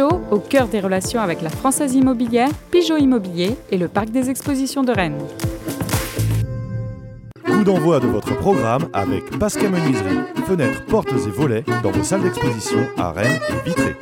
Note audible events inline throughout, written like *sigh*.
Au cœur des relations avec la Française immobilière, Pigeot Immobilier et le Parc des Expositions de Rennes. Coup d'envoi de votre programme avec Pascal Menuiserie, fenêtres, portes et volets dans vos salles d'exposition à Rennes et Vitré.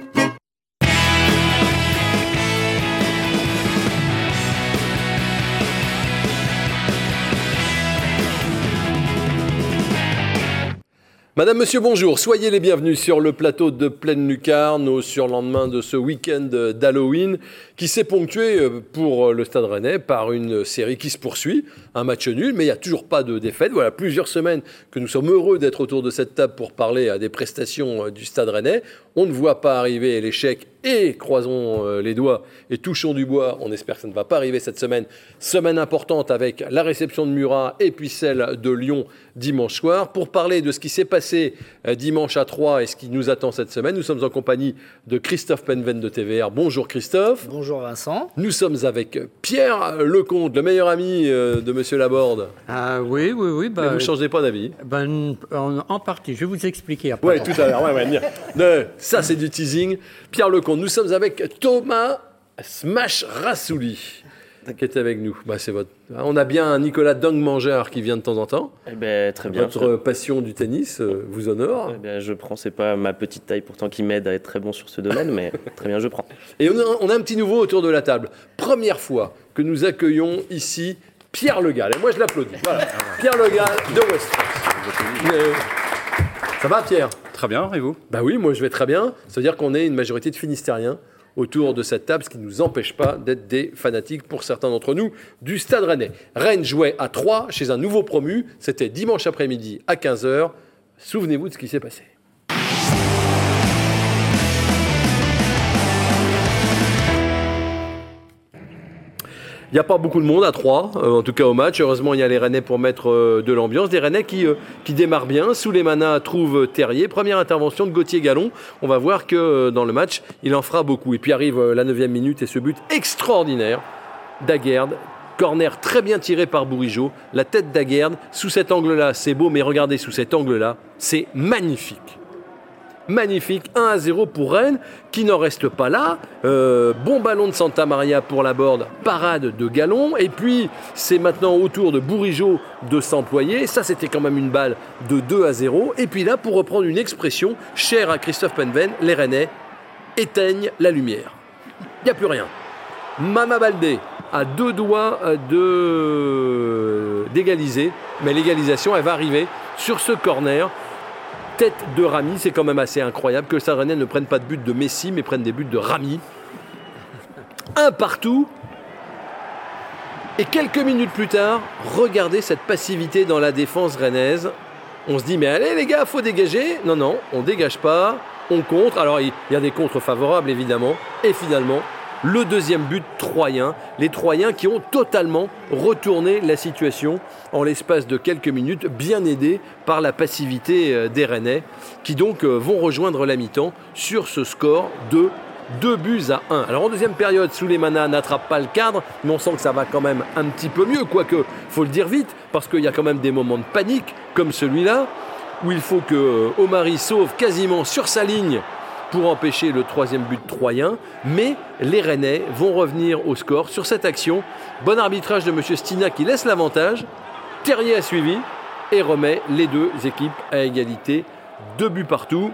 Madame, Monsieur, bonjour. Soyez les bienvenus sur le plateau de Pleine Lucarne au surlendemain de ce week-end d'Halloween qui s'est ponctué euh, pour le Stade Rennais par une série qui se poursuit, un match nul, mais il n'y a toujours pas de défaite. Voilà plusieurs semaines que nous sommes heureux d'être autour de cette table pour parler à des prestations euh, du Stade Rennais. On ne voit pas arriver l'échec et croisons euh, les doigts et touchons du bois. On espère que ça ne va pas arriver cette semaine. Semaine importante avec la réception de Murat et puis celle de Lyon dimanche soir. Pour parler de ce qui s'est passé euh, dimanche à 3 et ce qui nous attend cette semaine, nous sommes en compagnie de Christophe Penven de TVR. Bonjour Christophe. Bonjour Vincent. Nous sommes avec Pierre Lecomte, le meilleur ami euh, de Monsieur Laborde. Ah oui, oui, oui. Mais vous ne changez pas d'avis ben, en, partie, je vais vous expliquer après. Oui, tout à l'heure. Ouais, ouais, ça, c'est du teasing. Pierre Lecomte, nous sommes avec Thomas Smash Rassouli qui avec nous. Bah, c'est votre... On a bien un Nicolas Dong Mangeur qui vient de temps en temps. Eh ben, très bien. Votre passion du tennis euh, vous honore. Eh bien, je prends, c'est pas ma petite taille pourtant qui m'aide à être très bon sur ce domaine, mais *laughs* très bien, je prends. Et on a, on a, un petit nouveau autour de la table. Première fois que nous accueillons ici Pierre Le Gall. Et moi, je l'applaudis. Voilà. Pierre Le Gall de West Ça va, Pierre Très bien, et vous? Bah oui, moi je vais très bien. Ça veut dire qu'on est une majorité de Finistériens autour de cette table, ce qui ne nous empêche pas d'être des fanatiques pour certains d'entre nous du Stade Rennais. Rennes jouait à 3 chez un nouveau promu. C'était dimanche après-midi à 15h. Souvenez-vous de ce qui s'est passé. Il n'y a pas beaucoup de monde à 3, euh, en tout cas au match. Heureusement, il y a les Rennais pour mettre euh, de l'ambiance. Des Rennais qui, euh, qui démarrent bien. Sous les manas trouve Terrier. Première intervention de Gauthier Gallon. On va voir que dans le match, il en fera beaucoup. Et puis arrive la 9 minute et ce but extraordinaire d'Aguerd. Corner très bien tiré par Bourigeau. La tête d'Aguerd. Sous cet angle-là, c'est beau, mais regardez sous cet angle-là, c'est magnifique magnifique. 1 à 0 pour Rennes, qui n'en reste pas là. Euh, bon ballon de Santa Maria pour la board, parade de Galon. Et puis, c'est maintenant au tour de Bourigeau de s'employer. Ça, c'était quand même une balle de 2 à 0. Et puis là, pour reprendre une expression chère à Christophe Penven, les Rennais éteignent la lumière. Il n'y a plus rien. Mama Baldé a deux doigts de d'égaliser, mais l'égalisation, elle va arriver sur ce corner tête de Rami. C'est quand même assez incroyable que le ne prenne pas de but de Messi, mais prenne des buts de Rami. Un partout. Et quelques minutes plus tard, regardez cette passivité dans la défense rennaise. On se dit, mais allez les gars, faut dégager. Non, non, on dégage pas, on contre. Alors il y a des contres favorables évidemment. Et finalement, le deuxième but troyen. Les Troyens qui ont totalement retourné la situation en l'espace de quelques minutes, bien aidés par la passivité euh, des Rennais, qui donc euh, vont rejoindre la mi-temps sur ce score de 2 buts à 1. Alors en deuxième période, Souleymana n'attrape pas le cadre, mais on sent que ça va quand même un petit peu mieux, quoique, faut le dire vite, parce qu'il y a quand même des moments de panique, comme celui-là, où il faut que euh, Omari sauve quasiment sur sa ligne pour empêcher le troisième but troyen. Mais les Rennais vont revenir au score sur cette action. Bon arbitrage de M. Stina qui laisse l'avantage. Terrier a suivi et remet les deux équipes à égalité. Deux buts partout.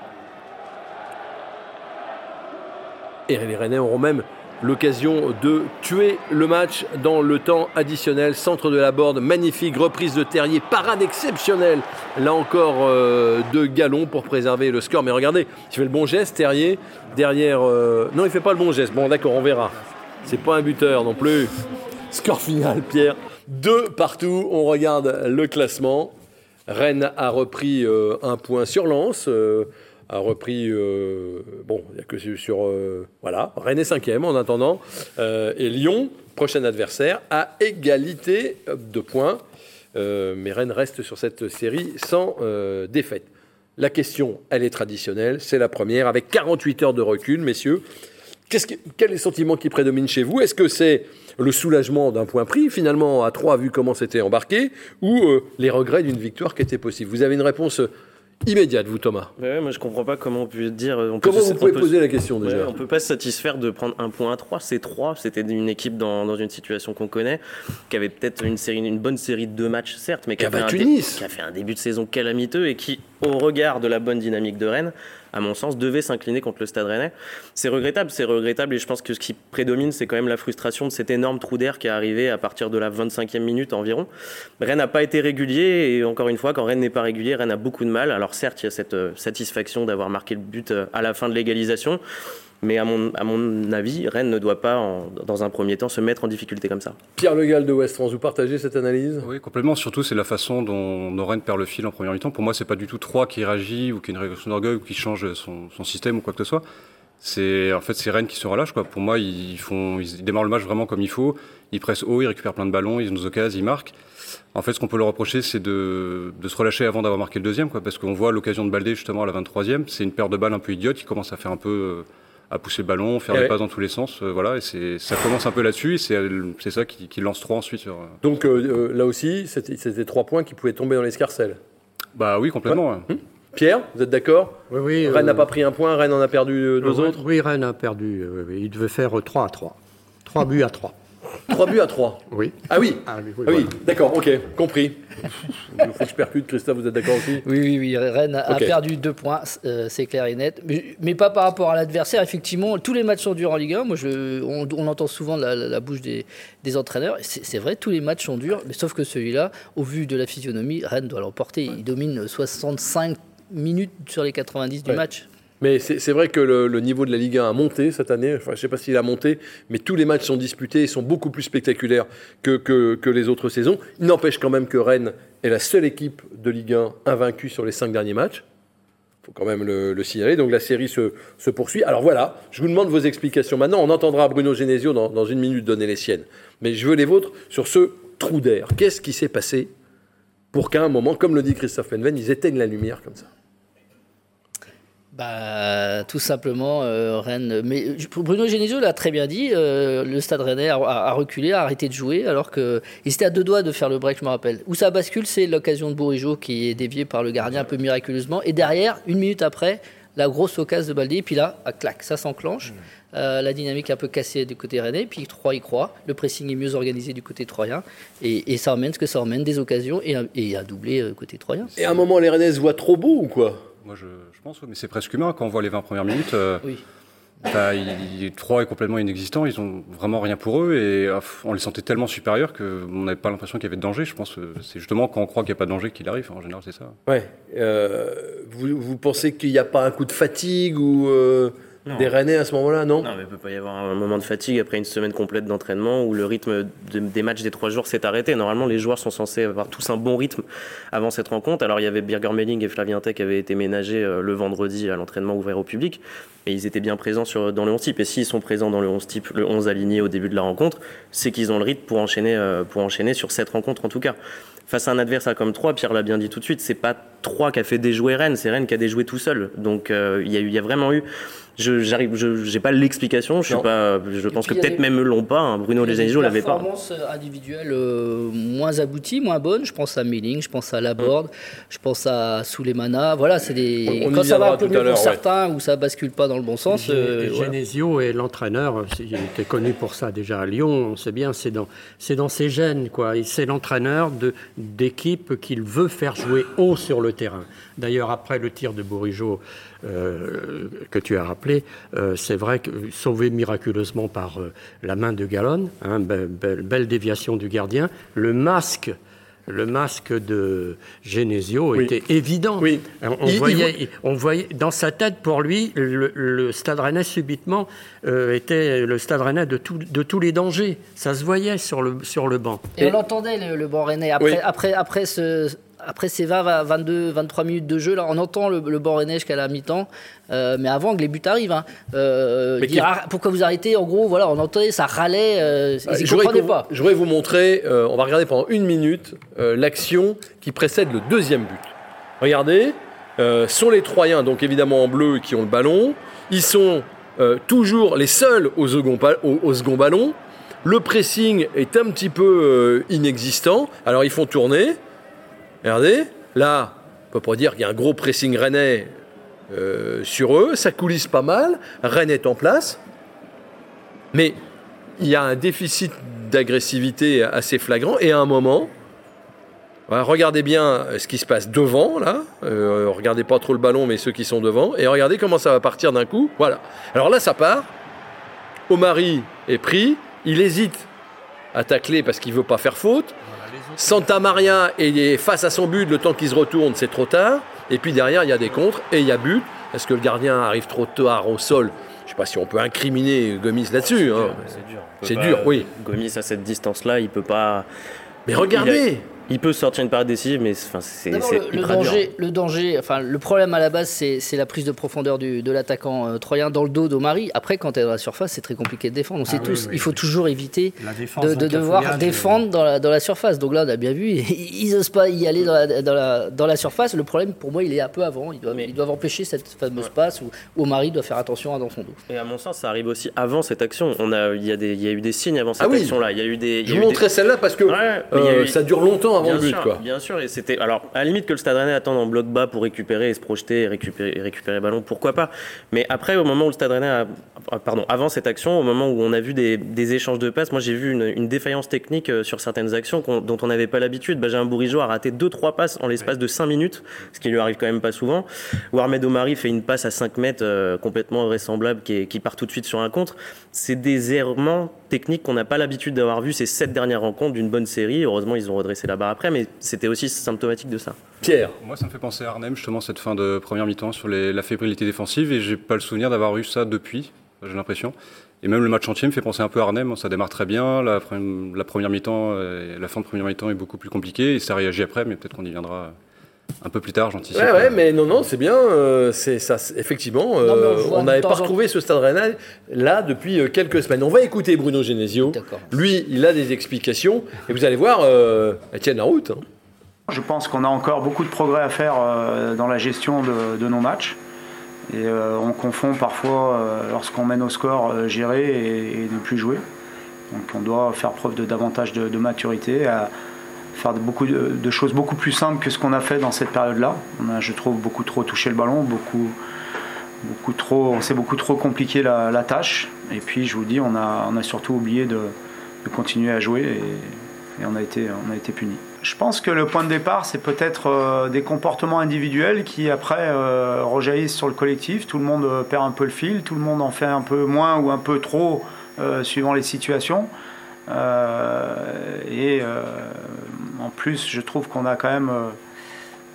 Et les Rennais auront même l'occasion de tuer le match dans le temps additionnel. Centre de la borde, magnifique reprise de Terrier, parade exceptionnelle, là encore euh, de Galon pour préserver le score. Mais regardez, il fait le bon geste, Terrier, derrière... Euh, non, il fait pas le bon geste. Bon, d'accord, on verra. C'est pas un buteur non plus. Score final, Pierre. Deux partout, on regarde le classement. Rennes a repris euh, un point sur lance a repris. Euh, bon, il n'y a que sur. Euh, voilà, Rennes est cinquième en attendant. Euh, et Lyon, prochain adversaire, à égalité de points. mais Rennes reste sur cette série sans défaite. La question, elle est traditionnelle. C'est la première, avec 48 heures de recul, messieurs. Qu'est-ce quel est le sentiment qui prédomine chez vous? Est-ce que c'est le soulagement d'un point pris, finalement, à 3, vu comment c'était embarqué, ou les regrets d'une victoire qui était possible? Vous avez une réponse immédiate, vous Thomas. Ouais, moi je comprends pas comment on peut dire. On Comment vous on pouvez peut- poser la question Ouais, déjà on peut pas se satisfaire de prendre un point à 3. C'est 3. C'était une équipe dans, dans une situation qu'on connaît, qui avait peut-être une, série, une bonne série de deux matchs, certes, mais qui, a fait un dé- Nice. qui a fait un début de saison calamiteux et qui, au regard de la bonne dynamique de Rennes, à mon sens, devait s'incliner contre le Stade Rennais. C'est regrettable, c'est regrettable, et je pense que ce qui prédomine, c'est quand même la frustration de cet énorme trou d'air qui est arrivé à partir de la 25e minute environ. Rennes n'a pas été régulier, et encore une fois, quand Rennes n'est pas régulier, Rennes a beaucoup de mal. Alors certes, il y a cette euh, satisfaction d'avoir marqué le but euh, à la fin de l'égalisation, mais à mon, à mon avis, Rennes ne doit pas, en- dans un premier temps, se mettre en difficulté comme ça. Pierre Le Gall de West France, vous partagez cette analyse? Oui, complètement. Surtout, c'est la façon dont Noren perd le fil en première mi-temps. Pour moi, c'est pas du tout 3 qui réagit ou qui a une réaction d'orgueil ou qui change son, son système ou quoi que ce soit. C'est en fait c'est Rennes qui se relâche quoi. Pour moi, ils font ils démarrent le match vraiment comme il faut. Ils pressent haut, ils récupèrent plein de ballons, ils ont des occasions, ils marquent. En fait, ce qu'on peut leur reprocher, c'est de, de se relâcher avant d'avoir marqué le deuxième, quoi, parce qu'on voit l'occasion de Baldé justement à la 23e. C'est une paire de balles un peu idiote qui commence à faire un peu euh, à pousser le ballon, faire des ouais. passes dans tous les sens, euh, voilà. Et c'est ça commence un peu là-dessus. Et c'est c'est ça qui, qui lance trois ensuite sur. euh, Donc euh, là aussi, c'était trois points qui pouvaient tomber dans l'escarcelle. Bah oui, complètement. ouais. Pierre, vous êtes d'accord? Oui, oui. Rennes n'a pas pris un point, Rennes en a perdu deux oui, autres. Oui, Rennes a perdu. euh, oui, il devait faire 3 à 3. 3 buts à 3. Trois buts à trois. Oui. Ah oui Ah oui, oui, Ah oui, d'accord, ok, compris. Il faut que je percute, Christophe, vous êtes d'accord aussi Oui, oui, oui. Rennes a perdu deux points, euh, c'est clair et net. Mais, mais pas par rapport à l'adversaire. Effectivement, tous les matchs sont durs en Ligue 1. Moi, je, on, on entend souvent la, la- la bouche des, des entraîneurs. C'est c'est vrai, tous les matchs sont durs. Mais sauf que celui-là, au vu de la physionomie, Rennes doit l'emporter. Il domine 65 minutes sur les 90 du Ouais. match. Mais c'est vrai que le, niveau de la Ligue 1 a monté cette année. Je ne sais pas s'il a monté, mais tous les matchs sont disputés et sont beaucoup plus spectaculaires que, les autres saisons. Il n'empêche quand même que Rennes est la seule équipe de Ligue 1 invaincue sur les cinq derniers matchs. Il faut quand même le, le signaler. Donc la série se, poursuit. Alors voilà, je vous demande vos explications. Maintenant, on entendra Bruno Genesio dans, dans une minute donner les siennes. Mais je veux les vôtres sur ce trou d'air. Qu'est-ce qui s'est passé pour qu'à un moment, comme le dit Christophe Penven, ils éteignent la lumière comme ça? Bah, tout simplement, euh, Rennes. Mais pour Bruno Genesio l'a très bien dit. euh, le Stade Rennais a, reculé, a arrêté de jouer, alors que il était à deux doigts de faire le break. Je me rappelle. Où ça bascule, c'est l'occasion de Bourigeau qui est dévié par le gardien un peu miraculeusement. Et derrière, une minute après, la grosse occasion de Baldé. Et puis là, à clac, ça s'enclenche. Euh, la dynamique est un peu cassée du côté rennais. Puis 3 y croit. Le pressing est mieux organisé du côté troyen. Et, et ça emmène ce que ça emmène des occasions et un, et un doublé euh, côté troyen. Et à un moment, les Rennais se voient trop beaux ou quoi? Moi, je pense, mais c'est presque humain quand on voit les 20 premières minutes. euh, Oui. bah, il, il- 3 est complètement inexistant, ils ont vraiment rien pour eux et euh, on les sentait tellement supérieurs qu'on n'avait pas l'impression qu'il y avait de danger. Je pense que c'est justement quand on croit qu'il n'y a pas de danger qu'il arrive. En général, c'est ça. Ouais. Euh, vous, vous pensez qu'il n'y a pas un coup de fatigue ou euh, Non. des Rennais à ce moment-là, non, Non, mais il peut pas y avoir un moment de fatigue après une semaine complète d'entraînement où le rythme de- des matchs des trois jours s'est arrêté. Normalement, les joueurs sont censés avoir tous un bon rythme avant cette rencontre. Alors, il y avait Birger Melling et Flavien Tech qui avaient été ménagés euh, le vendredi à l'entraînement ouvert au public. Et ils étaient bien présents sur, dans le 11 type. Et s'ils sont présents dans le 11 type, le 11 aligné au début de la rencontre, c'est qu'ils ont le rythme pour enchaîner, euh, pour enchaîner sur cette rencontre en tout cas. Face à un adversaire comme 3, Pierre l'a bien dit tout de suite, c'est pas 3 qui a fait déjouer Rennes, c'est Rennes qui a déjoué tout seul. Donc euh, il y, a eu- il y a vraiment eu. Je j'arrive, je j'ai pas l'explication. Je suis pas. Je pense que peut-être des- même l'ont pas. hein. Bruno Il y a des Genesio l'avait pas. performances individuelles euh, moins abouties, moins bonnes. Je pense à Milling, je pense à Laborde, je pense à Souleymana. Voilà, c'est des. On- on Quand ça va un peu mieux pour ouais. certains, ou ça bascule pas dans le bon sens. Et euh, voilà. Genesio est l'entraîneur, il était connu pour ça déjà à Lyon, on sait bien, c'est dans, c'est dans ses gènes, quoi. C'est l'entraîneur de, d'équipe qu'il veut faire jouer haut sur le terrain. D'ailleurs, après le tir de Bourigeau euh, que tu as rappelé, euh, c'est vrai que sauvé miraculeusement par euh, la main de Gallon, hein, be- be- belle déviation du gardien, le masque. Le masque de Genesio Oui. était évident. Oui. On, on il voyait, il- on voyait dans sa tête, pour lui, le, le Stade Rennais subitement euh, était le Stade Rennais de, tout- de tous les dangers. Ça se voyait sur le, sur le banc. Et, Et- on l'entendait, le, le banc rennais. Après, Oui. après, après, ce, après ces 20, 22, 23 minutes de jeu, là, on entend le, le banc rennais jusqu'à la mi-temps. Euh, mais avant que les buts arrivent, hein, euh, Mais dire, qui- Ah, pourquoi vous arrêtez? En gros, voilà, on entendait, ça râlait, euh, ils ne comprenaient que- pas. je voudrais vous montrer, euh, on va regarder pendant une minute euh, l'action qui précède le deuxième but. Regardez, sont les Troyens, donc évidemment en bleu, qui ont le ballon. Ils sont toujours les seuls au second, pa- au- au second ballon. Le pressing est un petit peu euh, inexistant. Alors ils font tourner. Regardez, là, peut pas dire qu'il y a un gros pressing rennais euh, sur eux. Ça coulisse pas mal. Rennes est en place. Mais il y a un déficit d'agressivité assez flagrant. Et à un moment, regardez bien ce qui se passe devant, là. Euh, regardez pas trop le ballon, mais ceux qui sont devant. Et regardez comment ça va partir d'un coup. Voilà. Alors là, ça part. Omari est pris. Il hésite à tacler parce qu'il veut pas faire faute. Santa Maria est face à son but. Le temps qu'il se retourne, c'est trop tard. Et puis derrière, il y a des contres et il y a but. Est-ce que le gardien arrive trop tard au sol? Je sais pas si on peut incriminer Gomis là-dessus. hein. C'est dur. C'est peut dur, pas- oui. Gomis à cette distance-là, il peut pas. Mais regardez Il peut sortir une période décisive, mais c'est- le, le ultra dur. danger, le danger, enfin le problème à la base, c'est c'est la prise de profondeur du- de l'attaquant euh, troyen dans le dos d'Omari. Après, quand tu es dans la surface, c'est très compliqué de défendre. On sait Ah oui, tous, oui, il faut oui. toujours éviter de, devoir cafouillage, défendre dans la, dans la surface. Donc là, on a bien vu, *laughs* ils n'osent pas y aller dans la, dans, la, dans la surface. Le problème, pour moi, il est un peu avant. Ils doivent, Mais- ils doivent empêcher cette fameuse passe où, où Omari doit faire attention à dans son dos. Et à mon sens, ça arrive aussi avant cette action. On a, il y a des, il y a eu des signes avant cette Ah oui. action-là. Il y a eu des. il y Je vous montrais celle-là parce que Ouais, euh, eu- ça dure longtemps avant bien le but. sûr, Quoi. Bien sûr, et c'était alors à la limite que le Stade Rennais attende en bloc bas pour récupérer et se projeter et récupérer, et récupérer le ballon, pourquoi pas. Mais après, au moment où le Stade Rennais, a, ah, pardon, avant cette action, au moment où on a vu des, des échanges de passes, moi j'ai vu une, une défaillance technique euh, sur certaines actions dont on n'avait pas l'habitude. Benjamin Bourigeau a raté 2-3 passes en l'espace de 5 minutes, ce qui lui arrive quand même pas souvent. Ou Ahmed Omari fait une passe à 5 mètres euh, complètement vraisemblable qui, est- qui part tout de suite sur un contre. C'est des errements techniques qu'on n'a pas l'habitude d'avoir vu ces 7 dernières rencontres d'une bonne série. Heureusement, ils ont redressé la barre après, mais c'était aussi symptomatique de ça. Pierre, Moi, ça me fait penser à Arnhem, justement, cette fin de première mi-temps sur les- la fébrilité défensive, et j'ai pas le souvenir d'avoir eu ça depuis, j'ai l'impression. Et même le match entier me fait penser un peu à Arnhem, ça démarre très bien, la, la première mi-temps, euh, la fin de première mi-temps est beaucoup plus compliquée, et ça réagit après, mais peut-être qu'on y viendra un peu plus tard, j'anticipe. Ouais, ouais, mais non, non, c'est bien. euh, c'est ça, c'est- effectivement, euh, Non, on de n'avait pas retrouvé ce Stade Rennais là depuis euh, quelques semaines. On va écouter Bruno Genesio. Lui, il a des explications et vous allez voir, euh, elle tient la route. hein. Je pense qu'on a encore beaucoup de progrès à faire euh, dans la gestion de, de nos matchs. Et euh, on confond parfois, euh, lorsqu'on mène au score, euh, gérer et, et ne plus jouer. Donc on doit faire preuve de davantage de, de maturité, à faire beaucoup de, choses beaucoup plus simples que ce qu'on a fait dans cette période-là. On a, je trouve, beaucoup trop touché le ballon, beaucoup, beaucoup trop, on s'est beaucoup trop compliqué la, tâche. Et puis je vous dis, on a, surtout oublié de, continuer à jouer et, on a été, on a été puni. Je pense que le point de départ, c'est peut-être euh, des comportements individuels qui après euh, rejaillissent sur le collectif. Tout le monde euh, perd un peu le fil, tout le monde en fait un peu moins ou un peu trop suivant les situations. Euh, et euh, en plus, je trouve qu'on a quand même, euh,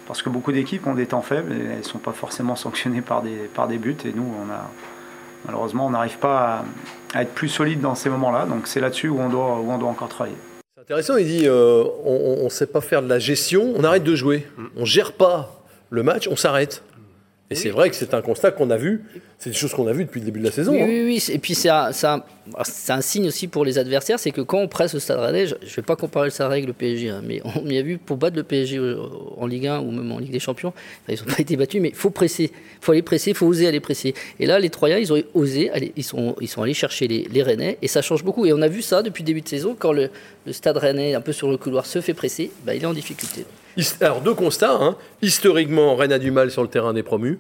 parce que beaucoup d'équipes ont des temps faibles, et elles ne sont pas forcément sanctionnées par des, par des buts, et nous, on a, malheureusement, on n'arrive pas à, à être plus solide dans ces moments-là. Donc c'est là-dessus où on doit, où on doit encore travailler. C'est intéressant, il dit euh, on ne sait pas faire de la gestion, on arrête de jouer. On gère pas le match, on s'arrête. Et c'est vrai que c'est un constat qu'on a vu, c'est des choses qu'on a vues depuis le début de la saison. Oui, hein. oui, Et puis c'est un, signe aussi pour les adversaires, c'est que quand on presse le Stade Rennais, je ne vais pas comparer le Stade Rennais avec le PSG, hein, mais on y a vu pour battre le PSG au- en Ligue 1 ou même en Ligue des Champions, enfin, ils n'ont *laughs* pas été battus, mais il faut presser, il faut aller presser, il faut oser aller presser. Et là, les Troyens, ils ont osé, aller, ils, sont, ils sont allés chercher les, les Rennais, et ça change beaucoup. Et on a vu ça depuis le début de saison, quand le, le Stade Rennais, un peu sur le couloir, se fait presser, bah, il est en difficulté. Alors, deux constats. hein. Historiquement, Rennes a du mal sur le terrain des promus.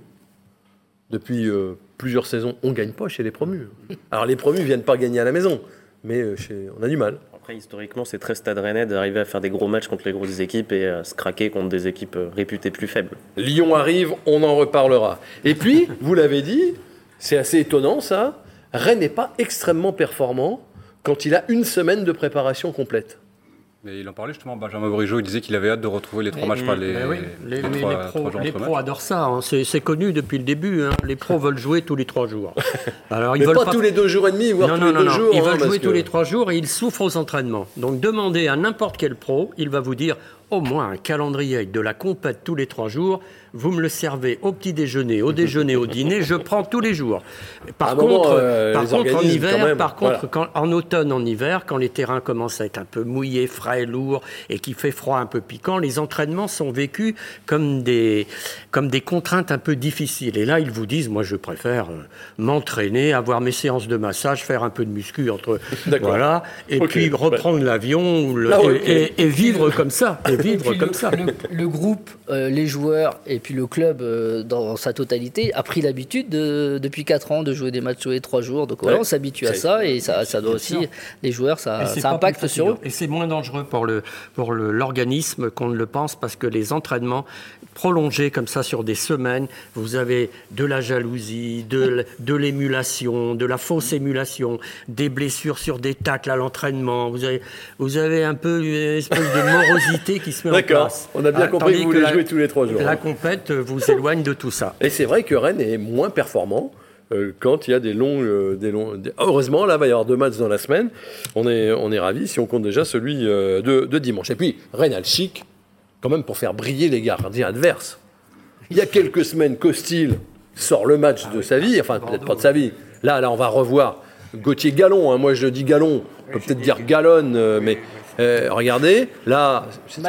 Depuis euh, plusieurs saisons, on ne gagne pas chez les promus. Alors, les promus ne viennent pas gagner à la maison, mais euh, chez- on a du mal. Après, historiquement, c'est très Stade Rennais d'arriver à faire des gros matchs contre les grosses équipes et à se craquer contre des équipes euh, réputées plus faibles. Lyon arrive, on en reparlera. Et puis, vous l'avez dit, c'est assez étonnant ça, Rennes n'est pas extrêmement performant quand il a une semaine de préparation complète. Mais il en parlait justement, Benjamin Bourigeau, il disait qu'il avait hâte de retrouver les trois Mais- matchs, pas les, oui, les, les mais trois, les trois pros, les adorent ça. hein. C'est c'est connu depuis le début. hein. Les pros *laughs* veulent jouer tous les trois jours. *laughs* Alors, Mais pas, tous les deux jours et demi, voire non, tous non, les non, deux non. jours. Ils hein, veulent jouer que- tous les trois jours et ils souffrent aux entraînements. Donc demandez à n'importe quel pro, il va vous dire au moins un calendrier avec de la compète tous les trois jours. Vous me le servez au petit déjeuner, au déjeuner, au dîner. Je prends tous les jours. Par moment, contre, euh, par contre en hiver, même, par contre, voilà. quand, en automne, en hiver, quand les terrains commencent à être un peu mouillés, frais, lourds et qu'il fait froid un peu piquant, les entraînements sont vécus comme des, comme des contraintes un peu difficiles. Et là, ils vous disent, moi, je préfère euh, m'entraîner, avoir mes séances de massage, faire un peu de muscu entre, voilà, et puis reprendre l'avion ou le- Ah, et, ok. et- et vivre comme ça. Et *laughs* vivre puis comme le, ça. Le, le groupe, euh, les joueurs et puis le club euh, dans sa totalité a pris l'habitude de- depuis 4 ans de jouer des matchs tous les 3 jours. Donc voilà, Ouais. on s'habitue à ça et ça, ça doit aussi, les joueurs, ça, impacte sur eux. Et c'est moins dangereux pour le pour le- l'organisme qu'on ne le pense parce que les entraînements prolongés comme ça sur des semaines, vous avez de la jalousie, de l'émulation, de la fausse émulation, des blessures sur des tacles à l'entraînement. Vous avez vous avez un peu une espèce de morosité qui se met en D'accord. place. On a bien Ah, compris que vous voulez la- jouer tous les trois jours. La compète euh, vous éloigne de tout ça. Et c'est vrai que Rennes est moins performant euh, quand il y a des longs, euh, des longs. des- Heureusement, là, il va y avoir deux matchs dans la semaine. On est, on est ravis si on compte déjà celui euh, de, de dimanche. Et puis, Rennes a le chic, quand même, pour faire briller les gardiens adverses. Il y a quelques semaines, Costil sort le match de sa vie, enfin peut-être pas de sa vie. Là, là, on va revoir Gauthier Gallon. hein. Moi, je dis Gallon. On peut peut-être dire Gallon, euh, mais euh, regardez, là,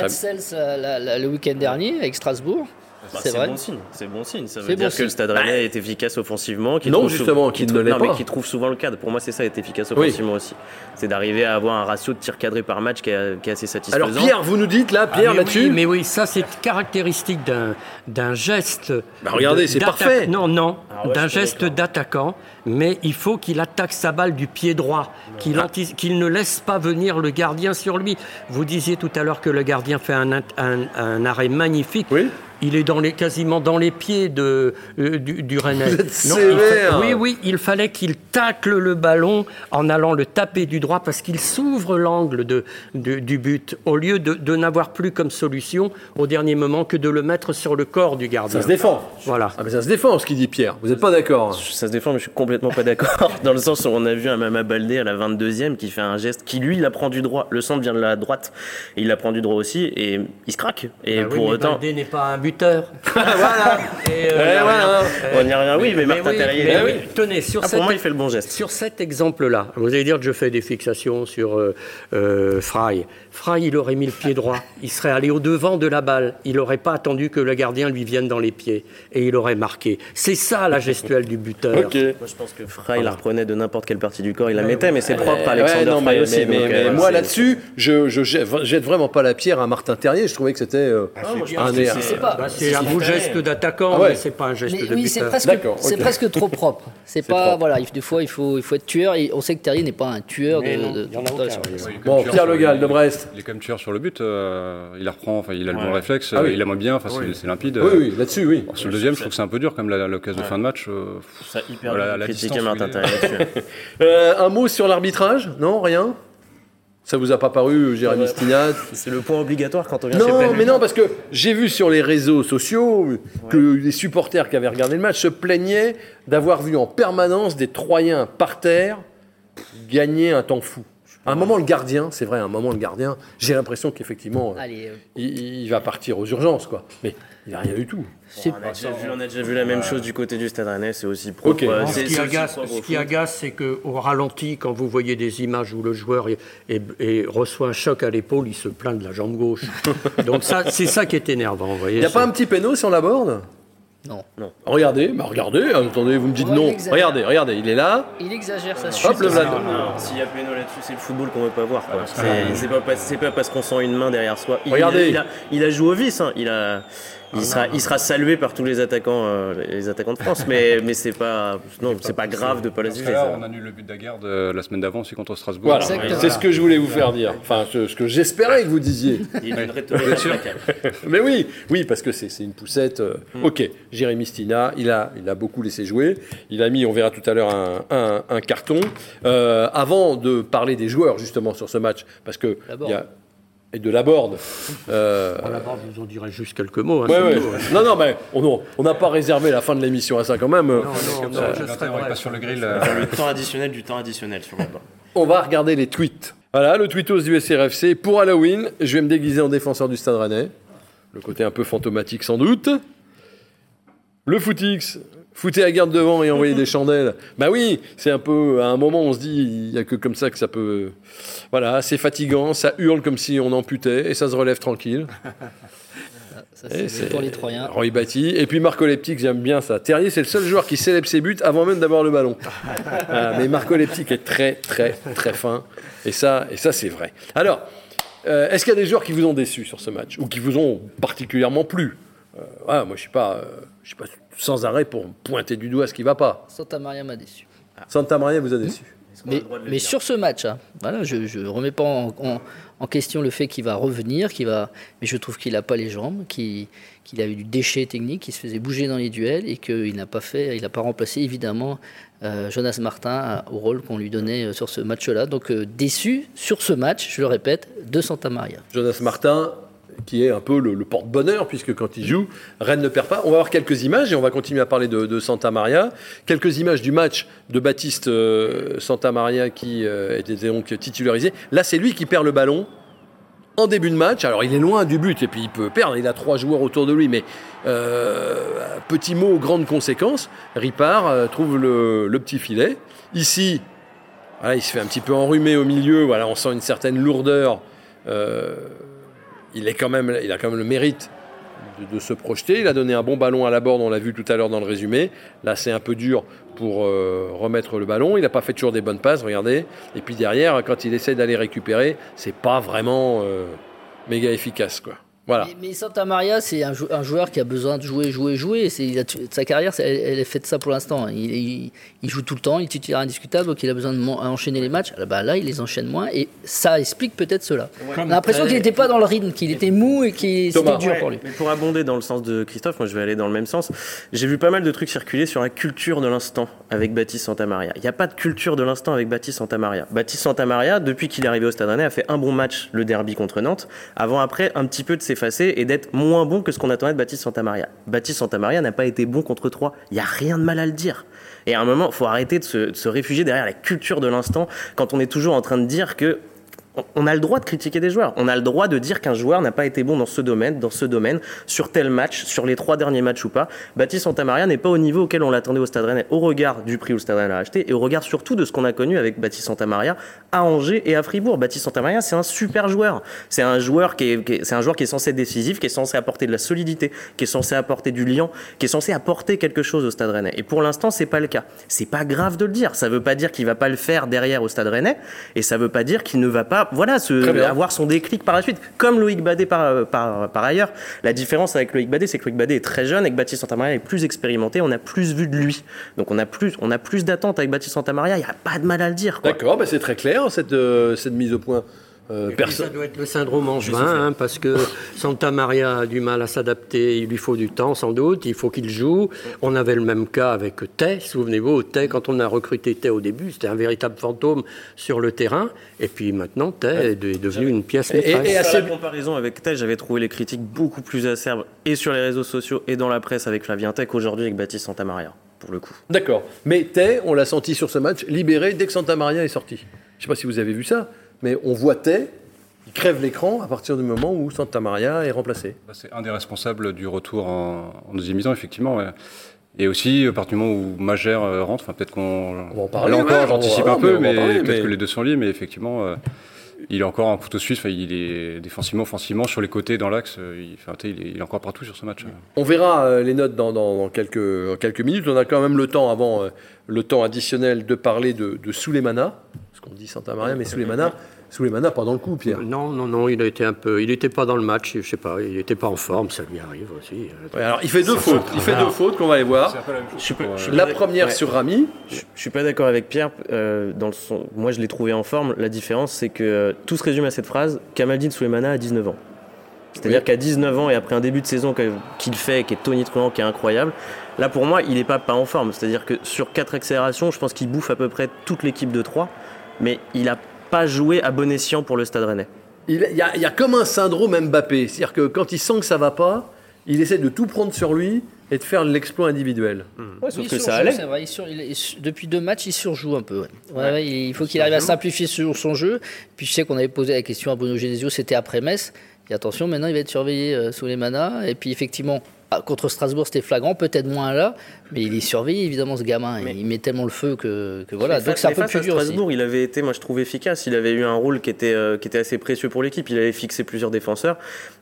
Sells euh, le week-end dernier avec Strasbourg. Bah, c'est vrai. bon signe. C'est bon signe. Ça veut C'est dire bon que signe. le Stade Rennais est efficace offensivement. qu'il Non, trouve justement, trouve- ne l'est non, mais pas. qui trouve souvent le cadre. Pour moi, c'est ça, être efficace Oui. offensivement aussi. C'est d'arriver à avoir un ratio de tir cadré par match qui est, qui est assez satisfaisant. Alors, Pierre, vous nous dites là, Ah, Pierre, là-dessus oui, mais oui, ça c'est caractéristique d'un d'un geste. Bah, regardez, de- c'est parfait. Non, non, Ah ouais, d'un geste d'attaquant, mais il faut qu'il attaque sa balle du pied droit, qu'il Ah. qu'il ne laisse pas venir le gardien sur lui. Vous disiez tout à l'heure que le gardien fait un, int- un- un arrêt magnifique. Oui. Il est dans les, quasiment dans les pieds de, euh, du, du Rennais. Vous êtes Non, il fa- sévère. oui, oui, il fallait qu'il tacle le ballon en allant le taper du droit parce qu'il s'ouvre l'angle de, de- du but au lieu de, de n'avoir plus comme solution au dernier moment que de le mettre sur le corps du gardien. Ça se défend. Voilà. Ah, mais ça se défend ce qu'il dit Pierre. Vous n'êtes pas d'accord hein Ça se défend, mais je suis complètement pas d'accord. *laughs* Dans le sens où on a vu un Mama Baldé à la 22e qui fait un geste qui, lui, la prend du droit. Le centre vient de la droite et il la prend du droit aussi et il se craque. Et Ah oui, pour mais autant. Baldé n'est pas un buteur. *laughs* Voilà. Et, euh, Eh, voilà. On y revient, oui, mais Martin oui, Terrier. mais il- oui. Tenez, sur Ah, cette pour moi, il fait le bon geste. Sur cet exemple-là, vous allez dire que je fais des fixations sur euh, euh, Fry. Fry, il aurait mis le pied droit. Il serait allé au-devant de la balle. Il n'aurait pas attendu que le gardien lui vienne dans les pieds. Et il aurait marqué. C'est ça la gestuelle du buteur. Ok. Moi, je pense que Fry la reprenait de n'importe quelle partie du corps, il la mettait, mais c'est propre à Ouais, Alexander non, Fry mais, aussi. mais- mais- donc, mais euh, moi là-dessus, je, je jette, vraiment pas la pierre à Martin Terrier. Je trouvais que c'était euh, je un C'est. Bah, un beau geste d'attaquant, Ah ouais. mais c'est pas un geste Mais de oui, c'est buteur. c'est presque trop propre. C'est pas propre. voilà. il- Des fois, il faut, il faut être tueur. Et on sait que Terrier n'est pas un tueur comme Bon, Pierre sur- Le Gall de Brest. Il est quand même tueur sur le but. euh, il la reprend, enfin, il a le bon réflexe, Ah il la moins bien, enfin, c'est- limpide. Oui, oui, là-dessus, oui. Sur le deuxième, je trouve que c'est un peu dur, comme la- l'occasion de fin de match. Ça hyper Critiquer Martin. *laughs* Euh, un mot sur l'arbitrage? Non, rien? Ça vous a pas paru, Jérémy Stinat *laughs* C'est le point obligatoire quand on vient chez Non, mais non, parce que j'ai vu sur les réseaux sociaux que les supporters qui avaient regardé le match se plaignaient d'avoir vu en permanence des Troyens par terre gagner un temps fou. À un moment, le gardien, c'est vrai, à un moment, le gardien, j'ai l'impression qu'effectivement, euh, euh, il va partir aux urgences, quoi. Mais il n'y a rien du tout. c'est- On a, déjà vu, on a déjà vu la même chose du côté du Stade Rennais, c'est aussi propre. Euh, Non, c'est- ce qui agace, propre ce qui agace, c'est qu'au ralenti, quand vous voyez des images où le joueur est- est- est- reçoit un choc à l'épaule, il se plaint de la jambe gauche. *laughs* Donc ça, c'est ça qui est énervant. Vous voyez, Il n'y a pas un petit péno sur la borde Non. Regardez, bah regardez, attendez, vous me dites Ouais, non. Regardez, regardez, il est là. Il exagère sa chute. Hop, le Vlad. Non, S'il y a péno là-dessus, c'est le football qu'on veut pas voir. quoi. C'est pas, parce qu'on sent une main derrière soi. Il, Regardez. Il a, il a joué au vice. hein. Il, a, il, sera, il sera salué par tous les attaquants, euh, les attaquants de France. Mais, *laughs* mais c'est pas, non, c'est pas grave de pas la Dans ce juger. cas-là, ça. on annule le but d'Aguerd euh, la semaine d'avant aussi contre Strasbourg. Voilà, c'est ce que je voulais vous faire dire. Enfin, ce, ce que j'espérais que vous disiez. Il est une. Mais oui, oui, parce que c'est une poussette. euh, Ok, Jérémy Stina, il a, il a beaucoup laissé jouer. Il a mis, on verra tout à l'heure, un, un- un carton. Euh, avant de parler des joueurs, justement, sur ce match, parce que. Il y a- et de la board. Euh, Bon, D'abord, je vous en dirai juste quelques mots. hein, ouais, ouais. hein. Non, non, mais on on n'a pas réservé la fin de l'émission à ça quand même. Non, non, je le serai 21, on est bref. pas sur le grill. euh, Le temps additionnel du temps additionnel sur le banc. On va regarder les tweets. Voilà, le tweetos du SRFC. Pour Halloween, je vais me déguiser en défenseur du Stade Rennais. Le côté un peu fantomatique sans doute. Le footix. Foutez la garde devant et envoyez des chandelles. Bah oui, c'est un peu. À un moment, on se dit, il n'y a que comme ça que ça peut. Voilà, c'est fatigant, ça hurle comme si on amputait et ça se relève tranquille. *laughs* Ça, c'est pour les Troyens. Roy Batty. Et puis Marco Leptic, j'aime bien ça. Terrier, c'est le seul joueur qui célèbre ses buts avant même d'avoir le ballon. Voilà, *laughs* mais Marco Leptic est très, très, très fin. Et ça, et ça c'est vrai. Alors, Euh, Est-ce qu'il y a des joueurs qui vous ont déçu sur ce match ou qui vous ont particulièrement plu? Euh, voilà, Moi, je ne suis, pas, euh, je suis pas sans arrêt pour pointer du doigt ce qui ne va pas. Santa Maria m'a déçu. Santa Maria vous a déçu. Mais, mais sur ce match, hein, voilà, je ne remets pas en, en- en question le fait qu'il va revenir, qu'il va, mais je trouve qu'il n'a pas les jambes, qu'il a eu du déchet technique, qu'il se faisait bouger dans les duels et qu'il n'a pas fait, il n'a pas remplacé évidemment euh, Jonas Martin au rôle qu'on lui donnait euh, sur ce match-là. Donc euh, déçu sur ce match, je le répète, de Santa Maria. Jonas Martin, qui est un peu le, porte-bonheur, puisque quand il joue, Rennes ne perd pas. On va voir quelques images et on va continuer à parler de, de Santa Maria. Quelques images du match de Baptiste euh, Santa Maria qui euh, était donc titularisé. Là, c'est lui qui perd le ballon en début de match. Alors, il est loin du but et puis il peut perdre. Il a trois joueurs autour de lui, mais euh, petit mot, grande conséquence. Ripard euh, trouve le, petit filet. Ici, il se fait un petit peu enrhumer au milieu. Voilà, on sent une certaine lourdeur. Il, a quand même le mérite de, se projeter. Il a donné un bon ballon à la borde, on l'a vu tout à l'heure dans le résumé. Là, c'est un peu dur pour euh, remettre le ballon. Il n'a pas fait toujours des bonnes passes, regardez. Et puis derrière, quand il essaie d'aller récupérer, c'est pas vraiment euh, méga efficace, quoi. Voilà. Mais, mais Santa Maria, c'est un, jou- un joueur qui a besoin de jouer, jouer, jouer. Il a sa carrière, elle, elle est faite de ça pour l'instant. Il, il- il joue tout le temps, il est titulaire indiscutable, donc il a besoin de mon- enchaîner les matchs. Ah bah là, il les enchaîne moins et ça explique peut-être cela. On a l'impression qu'il n'était pas dans le rythme, qu'il était mou et qu'il Thomas. c'était dur Ouais, pour lui. Mais pour abonder dans le sens de Christophe, moi je vais aller dans le même sens. J'ai vu pas mal de trucs circuler sur la culture de l'instant avec Baptiste Santamaria. Il n'y a pas de culture de l'instant avec Baptiste Santamaria. Baptiste Santamaria, depuis qu'il est arrivé au Stade Rennais, a fait un bon match, le derby contre Nantes, avant après un petit peu de et d'être moins bon que ce qu'on attendait de Baptiste Santamaria. Baptiste Santamaria n'a pas été bon contre trois. Il n'y a rien de mal à le dire. Et à un moment, il faut arrêter de se, réfugier derrière la culture de l'instant quand on est toujours en train de dire que on- a le droit de critiquer des joueurs. On a le droit de dire qu'un joueur n'a pas été bon dans ce domaine, dans ce domaine, sur tel match, sur les trois derniers matchs ou pas. Baptiste Santamaria n'est pas au niveau auquel on l'attendait au Stade Rennais, au regard du prix où le Stade Rennais l'a acheté et au regard surtout de ce qu'on a connu avec Baptiste Santamaria à Angers et à Fribourg. Baptiste Santamaria, c'est un super joueur. C'est un joueur qui est, qui est- c'est un joueur qui est censé être décisif, qui est censé apporter de la solidité, qui est censé apporter du lien, qui est censé apporter quelque chose au Stade Rennais. Et pour l'instant, c'est pas le cas. C'est pas grave de le dire. Ça veut pas dire qu'il va pas le faire derrière au Stade Rennais, et ça veut pas dire qu'il ne va pas, voilà, se, avoir son déclic par la suite. Comme Loïc Badet par, par, par ailleurs. La différence avec Loïc Badet, c'est que Loïc Badet est très jeune et que Baptiste Santamaria est plus expérimenté. On a plus vu de lui. Donc on a plus, on a plus d'attentes avec Baptiste Santamaria. Il n'y a pas de mal à le dire. D'accord, bah c'est très clair cette, euh, cette mise au point. Euh, ça doit être le syndrome angevin, hein, parce que *laughs* Santa Maria a du mal à s'adapter, il lui faut du temps sans doute, il faut qu'il joue. On avait le même cas avec Tay, souvenez-vous, Tay, quand on a recruté Tay au début, c'était un véritable fantôme sur le terrain, et puis maintenant Tay est de- est devenu une pièce Et- et- maîtresse. et à la comparaison avec Tay, j'avais trouvé les critiques beaucoup plus acerbes et sur les réseaux sociaux et dans la presse avec Flavien Tay qu'aujourd'hui avec Baptiste Santamaria, pour le coup. D'accord. Mais Tay, on l'a senti sur ce match, libéré dès que Santa Maria est sorti. Je ne sais pas si vous avez vu ça, mais on voit Tay, il crève l'écran à partir du moment où Santa Maria est remplacé. Bah, C'est un des responsables du retour en, en deuxième mi-temps, effectivement. ouais. Et aussi, à partir du moment où Magère euh, rentre, enfin, peut-être qu'on. On va en parler, Là encore, j'anticipe un peu, mais peut-être mais- que les deux sont liés, mais effectivement, euh, il est encore un couteau suisse. Enfin, il est défensivement, offensivement, sur les côtés, dans l'axe. euh, Il, enfin, il, est, il est encore partout sur ce match. On verra euh, les notes dans, dans- dans quelques, minutes. On a quand même le temps, avant euh, le temps additionnel, de parler de, de Souleymana. Parce qu'on dit Santa Maria, mais Souleymana, Souleymana pas dans le coup, Pierre. Non, non, non, il a été un peu, il n'était pas dans le match, je sais pas, il n'était pas en forme, ça lui arrive aussi. Ouais, alors, il fait deux fautes. Il fait deux fautes qu'on va aller voir. Je je La première ouais. sur Rami. Je, je suis pas d'accord avec Pierre. euh, dans le son- moi, je l'ai trouvé en forme. La différence, c'est que euh, tout se résume à cette phrase Kamaldine Souleymana a 19 ans. C'est-à-dire Oui. qu'à 19 ans et après un début de saison qu'il fait, qui est tonitruant, qui est incroyable, là pour moi, il n'est pas, pas en forme. C'est-à-dire que sur quatre accélérations, je pense qu'il bouffe à peu près toute l'équipe de 3, mais il n'a pas joué à bon escient pour le Stade Rennais. Il y, a, il y a comme un syndrome Mbappé. C'est-à-dire que quand il sent que ça va pas, il essaie de tout prendre sur lui et de faire l'exploit individuel. Ouais, sauf Il que surjoue, ça allait. c'est vrai, il sur- il est- il sur- depuis deux matchs, il surjoue un peu. ouais. Ouais, ouais, il faut qu'il arrive à simplifier sur son jeu. Puis je sais qu'on avait posé la question à Bruno Genesio, c'était après Metz. Et attention, maintenant il va être surveillé euh, sous les manas. Et puis effectivement, Ah, contre Strasbourg, c'était flagrant, peut-être moins là, mais il est surveillé évidemment ce gamin. Il met tellement le feu que, que voilà. Mais Donc c'est un peu face plus à dur aussi. Strasbourg, il avait été, moi je trouve efficace. Il avait eu un rôle qui était, euh, qui était assez précieux pour l'équipe. Il avait fixé plusieurs défenseurs.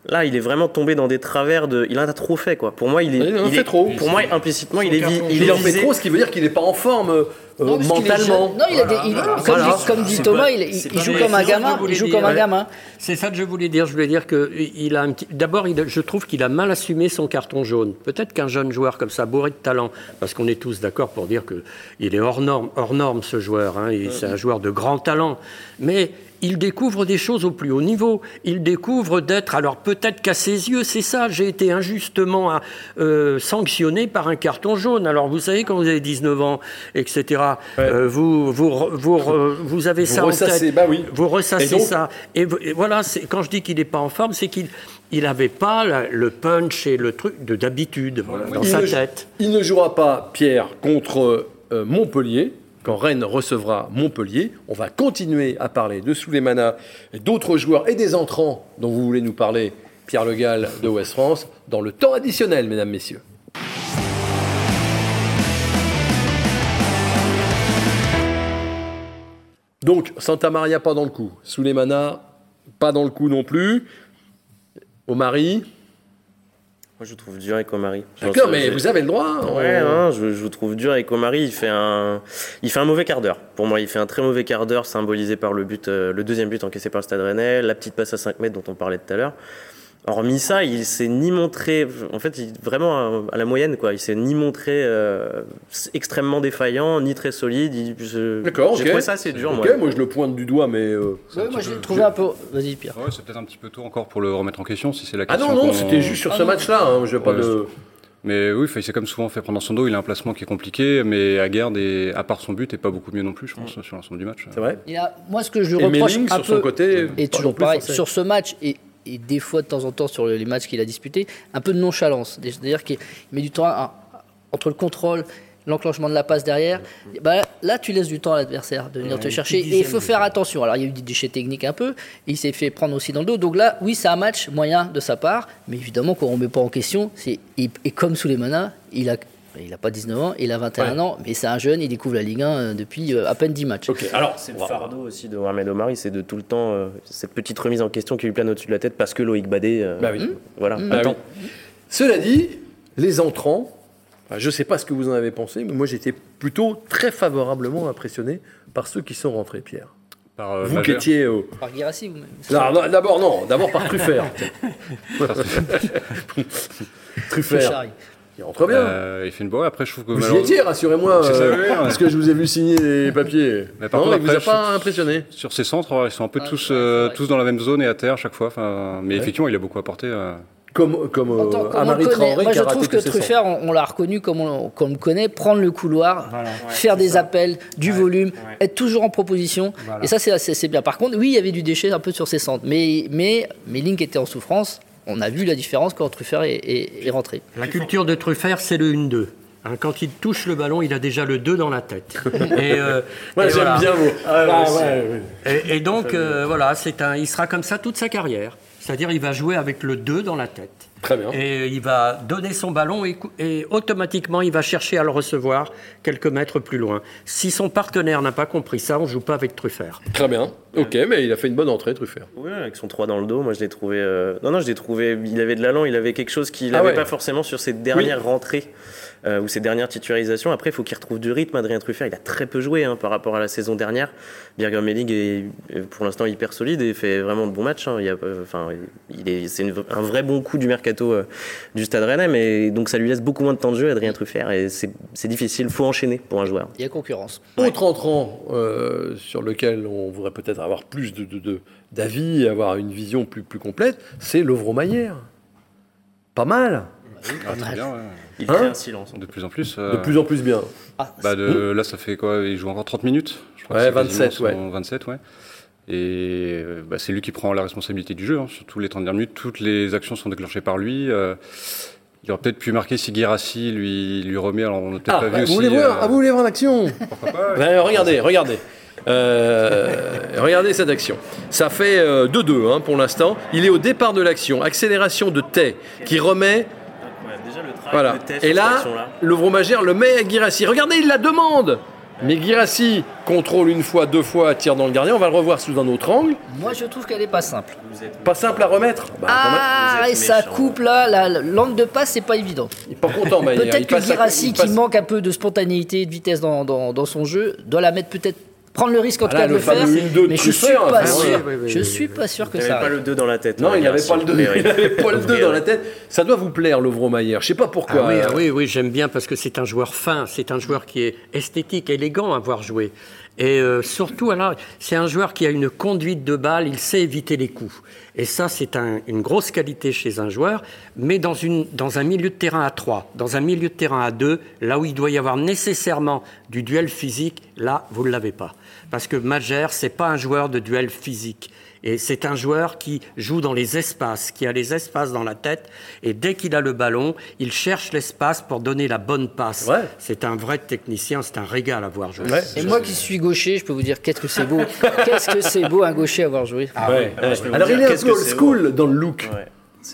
Là, il est vraiment tombé dans des travers de. Il en a trop fait quoi. Pour moi, il est. Il en il fait est- trop. Pour moi, implicitement, il est, Il, est en fait trop, ce qui veut dire qu'il n'est pas en forme euh, Non, qu'il est mentalement. Non, il a des- il- comme, Voilà. dit, comme dit C'est Thomas, pas- il, joue comme un c'est ça que gamin. je voulais Il joue dire, comme un gamin. C'est ça que je voulais dire. Je voulais dire que il a un petit. D'abord, je trouve qu'il a mal assumé son carton jaune. Peut-être qu'un jeune joueur comme ça, bourré de talent, parce qu'on est tous d'accord pour dire que il est hors norme, hors norme ce joueur. hein, et c'est un joueur de grand talent, mais il découvre des choses au plus haut niveau. Il découvre d'être. Alors peut-être qu'à ses yeux, c'est ça. J'ai été injustement euh, sanctionné par un carton jaune. Alors vous savez, quand vous avez 19 ans, etc. euh, vous, vous, vous, vous avez Vous ça en ressassez, tête. bah oui. Vous ressassez Et donc ça. Et, voilà, quand je dis qu'il n'est pas en forme, c'est qu'il il n'avait pas le punch et le truc de d'habitude dans Il sa ne- tête. Il ne jouera pas, Pierre, contre euh, Montpellier. Quand Rennes recevra Montpellier, on va continuer à parler de Souleymana et d'autres joueurs et des entrants dont vous voulez nous parler, Pierre Le Gall de Ouest France, dans le temps additionnel, mesdames, messieurs. Donc, Santa Maria pas dans le coup. Souleymana pas dans le coup non plus. Omari. Moi, je vous trouve dur avec Omari. D'accord, mais vous avez le droit. hein. Ouais, non, je, je vous trouve dur avec Omari. Il fait un, il fait un mauvais quart d'heure. Pour moi, il fait un très mauvais quart d'heure, symbolisé par le but, euh, le deuxième but encaissé par le Stade Rennais, la petite passe à 5 mètres dont on parlait tout à l'heure. Hormis ça, il s'est ni montré, en fait, il- vraiment à, à la moyenne, quoi. Il s'est ni montré euh, extrêmement défaillant, ni très solide. D'accord, J'ai ok. trouvé ça assez dur, moi. Ok, moi je le pointe du doigt, mais. euh, Ouais, moi, je l'ai trouvé un peu. Vas-y, Pierre. Ouais, c'est peut-être un petit peu tôt encore pour le remettre en question si c'est la Ah question. non, non, qu'on- c'était juste sur ce match-là. Hein, je vais pas. Mais oui, il s'est comme souvent fait prendre dans son dos. Il a un placement qui est compliqué, mais Aguerd, est, à part son but, est pas beaucoup mieux non plus, je pense, sur l'ensemble du match. C'est vrai. Il a, moi, ce que je lui reproche un sur peu, son côté, et toujours non pareil, sur ce match, et, et des fois de temps en temps sur les matchs qu'il a disputés, un peu de nonchalance. C'est-à-dire qu'il met du temps à- entre le contrôle, l'enclenchement de la passe derrière. Bah, là, tu laisses du temps à l'adversaire de venir te chercher. Et il faut faire attention. Alors, il y a eu des déchets techniques un peu. Il s'est fait prendre aussi dans le dos. Donc là, oui, c'est un match moyen de sa part. Mais évidemment, qu'on ne remet pas en question, c'est et, et comme Souleymana, il a. Il n'a pas 19 ans, il a 21 ans, mais c'est un jeune, il découvre la Ligue 1 euh, depuis euh, à peine 10 matchs. Ok, alors. C'est le fardeau aussi de Mohamed Omari, c'est de tout le temps euh, cette petite remise en question qui lui plane au-dessus de la tête parce que Loïc Badé. euh, Bah oui. Voilà. Bah attends. oui. Cela dit, les entrants, enfin, je ne sais pas ce que vous en avez pensé, mais moi j'étais plutôt très favorablement impressionné par ceux qui sont rentrés, Pierre. Par, euh, vous qui étiez. au- Par Guirassi, vous-même. Non, non, d'abord non, d'abord par Truffert. *laughs* Truffert. Il rentre bien. Euh, il fait une bonne. Après, je trouve que vous y malheureusement- étiez, rassurez-moi, euh, parce que je vous ai vu signer les papiers. Mais par non, contre, il vous a pas impressionné sur ses centres, ils sont un peu Ah, tous, euh, tous dans la même zone et à terre à chaque fois. Enfin, mais effectivement, il a beaucoup apporté. euh. Comme, comme euh, le connaît. Traoré Moi, qui je raté trouve que. Truffert, on, on l'a reconnu comme on, comme on le connaît, prendre le couloir, faire des appels, du volume, être toujours en proposition. Et ça, c'est bien. Par contre, oui, il y avait du déchet un peu sur ses centres. Mais, mais, mais Link était en souffrance. On a vu la différence quand Truffert est, est- est rentré. La culture de Truffert, c'est le 1-2. Hein, quand il touche le ballon, il a déjà le 2 dans la tête. *laughs* Et, euh, Moi, et j'aime voilà. bien vos. Ah, ouais, ouais. Et, et donc, euh, voilà, c'est un, il sera comme ça toute sa carrière. C'est-à-dire, il va jouer avec le 2 dans la tête. Très bien. Et il va donner son ballon et, automatiquement, il va chercher à le recevoir quelques mètres plus loin. Si son partenaire n'a pas compris ça, on ne joue pas avec Truffert. Très bien. Ok, mais il a fait une bonne entrée, Truffert. Oui, avec son 3 dans le dos, moi je l'ai trouvé. euh, Non, non, je l'ai trouvé. Il avait de l'allant, il avait quelque chose qu'il Ah n'avait ouais. pas forcément sur ses dernières rentrées euh, ou ses dernières titularisations. Après, il faut qu'il retrouve du rythme. Adrien Truffert, il a très peu joué hein, par rapport à la saison dernière. Birger Melling est est pour l'instant hyper solide et fait vraiment de bons matchs. hein. Il y a, euh, enfin, il est, c'est une- un vrai bon coup du mercato euh, du Stade Rennais, mais donc ça lui laisse beaucoup moins de temps de jeu, Adrien Truffert, et c'est c'est difficile. Il faut enchaîner pour un joueur. Il y a concurrence. Autre entrant euh, sur lequel on voudrait peut-être avoir plus de, de- de- d'avis, avoir une vision plus, plus complète, c'est Lovro Maillère. Pas mal, Ah, très bien, ouais. Il Hein un silence. De plus en plus. de euh, plus en plus bien. Ah, bah, de- là, ça fait quoi? Il joue encore 30 minutes? Je crois Ouais, que c'est quasiment 27, son- ouais. 27, ouais. Et euh, bah, c'est lui qui prend la responsabilité du jeu. hein, sur tous les 30 dernières minutes, toutes les actions sont déclenchées par lui. euh, il aurait peut-être pu marquer si Guirassi lui, lui remet. Alors, on n'a peut-être Ah, pas vu vous, aussi. voulez voir, euh, ah, vous voulez voir l'action? Pourquoi pas, ouais. Ben, Regardez, regardez. Euh, *laughs* regardez cette action. Ça fait euh, 2-2 hein, pour l'instant. Il est au départ de l'action. Accélération de Tay qui remet. Voilà. Et là, le Vromagère le met à Guirassi. Regardez, il la demande Mais Guirassi contrôle une fois, deux fois, tire dans le gardien. On va le revoir sous un autre angle. Moi, je trouve qu'elle est pas simple. Pas simple à remettre. Bah, Ah, vous êtes et ça coupe là, la- l'angle de passe, c'est pas évident. Il est pas content, *laughs* Peut-être que à- Girassi, qui manque un peu de spontanéité et de vitesse dans, dans- dans son jeu, doit la mettre peut-être prendre le risque en tout cas de le le faire. fameux 1-2 de Mais je suis pas sûr. Je suis pas sûr que Il ça. n'avait pas le 2 dans la tête. Non, ouais, il n'avait pas le 2 Mais oui. il avait pas le *laughs* 2 Mais dans la tête. Ça doit vous plaire, le Vromaillère. Je sais pas pourquoi. Ah oui, ah oui, oui, j'aime bien parce que c'est un joueur fin, c'est un joueur qui est esthétique, élégant à voir jouer. Et euh, surtout, alors, c'est un joueur qui a une conduite de balle, il sait éviter les coups. Et ça, c'est un- une grosse qualité chez un joueur, mais dans, une, dans un milieu de terrain à 3, dans un milieu de terrain à 2, là où il doit y avoir nécessairement du duel physique, là, vous ne l'avez pas. Parce que Magère, c'est pas un joueur de duel physique. Et c'est un joueur qui joue dans les espaces, qui a les espaces dans la tête. Et dès qu'il a le ballon, il cherche l'espace pour donner la bonne passe. Ouais. C'est un vrai technicien, c'est un régal à voir jouer. Ouais. Et moi qui suis gaucher, je peux vous dire qu'est-ce que c'est beau. *laughs* qu'est-ce que c'est beau un gaucher à voir jouer. ouais, ouais. Alors, il est un peu old school dans le look.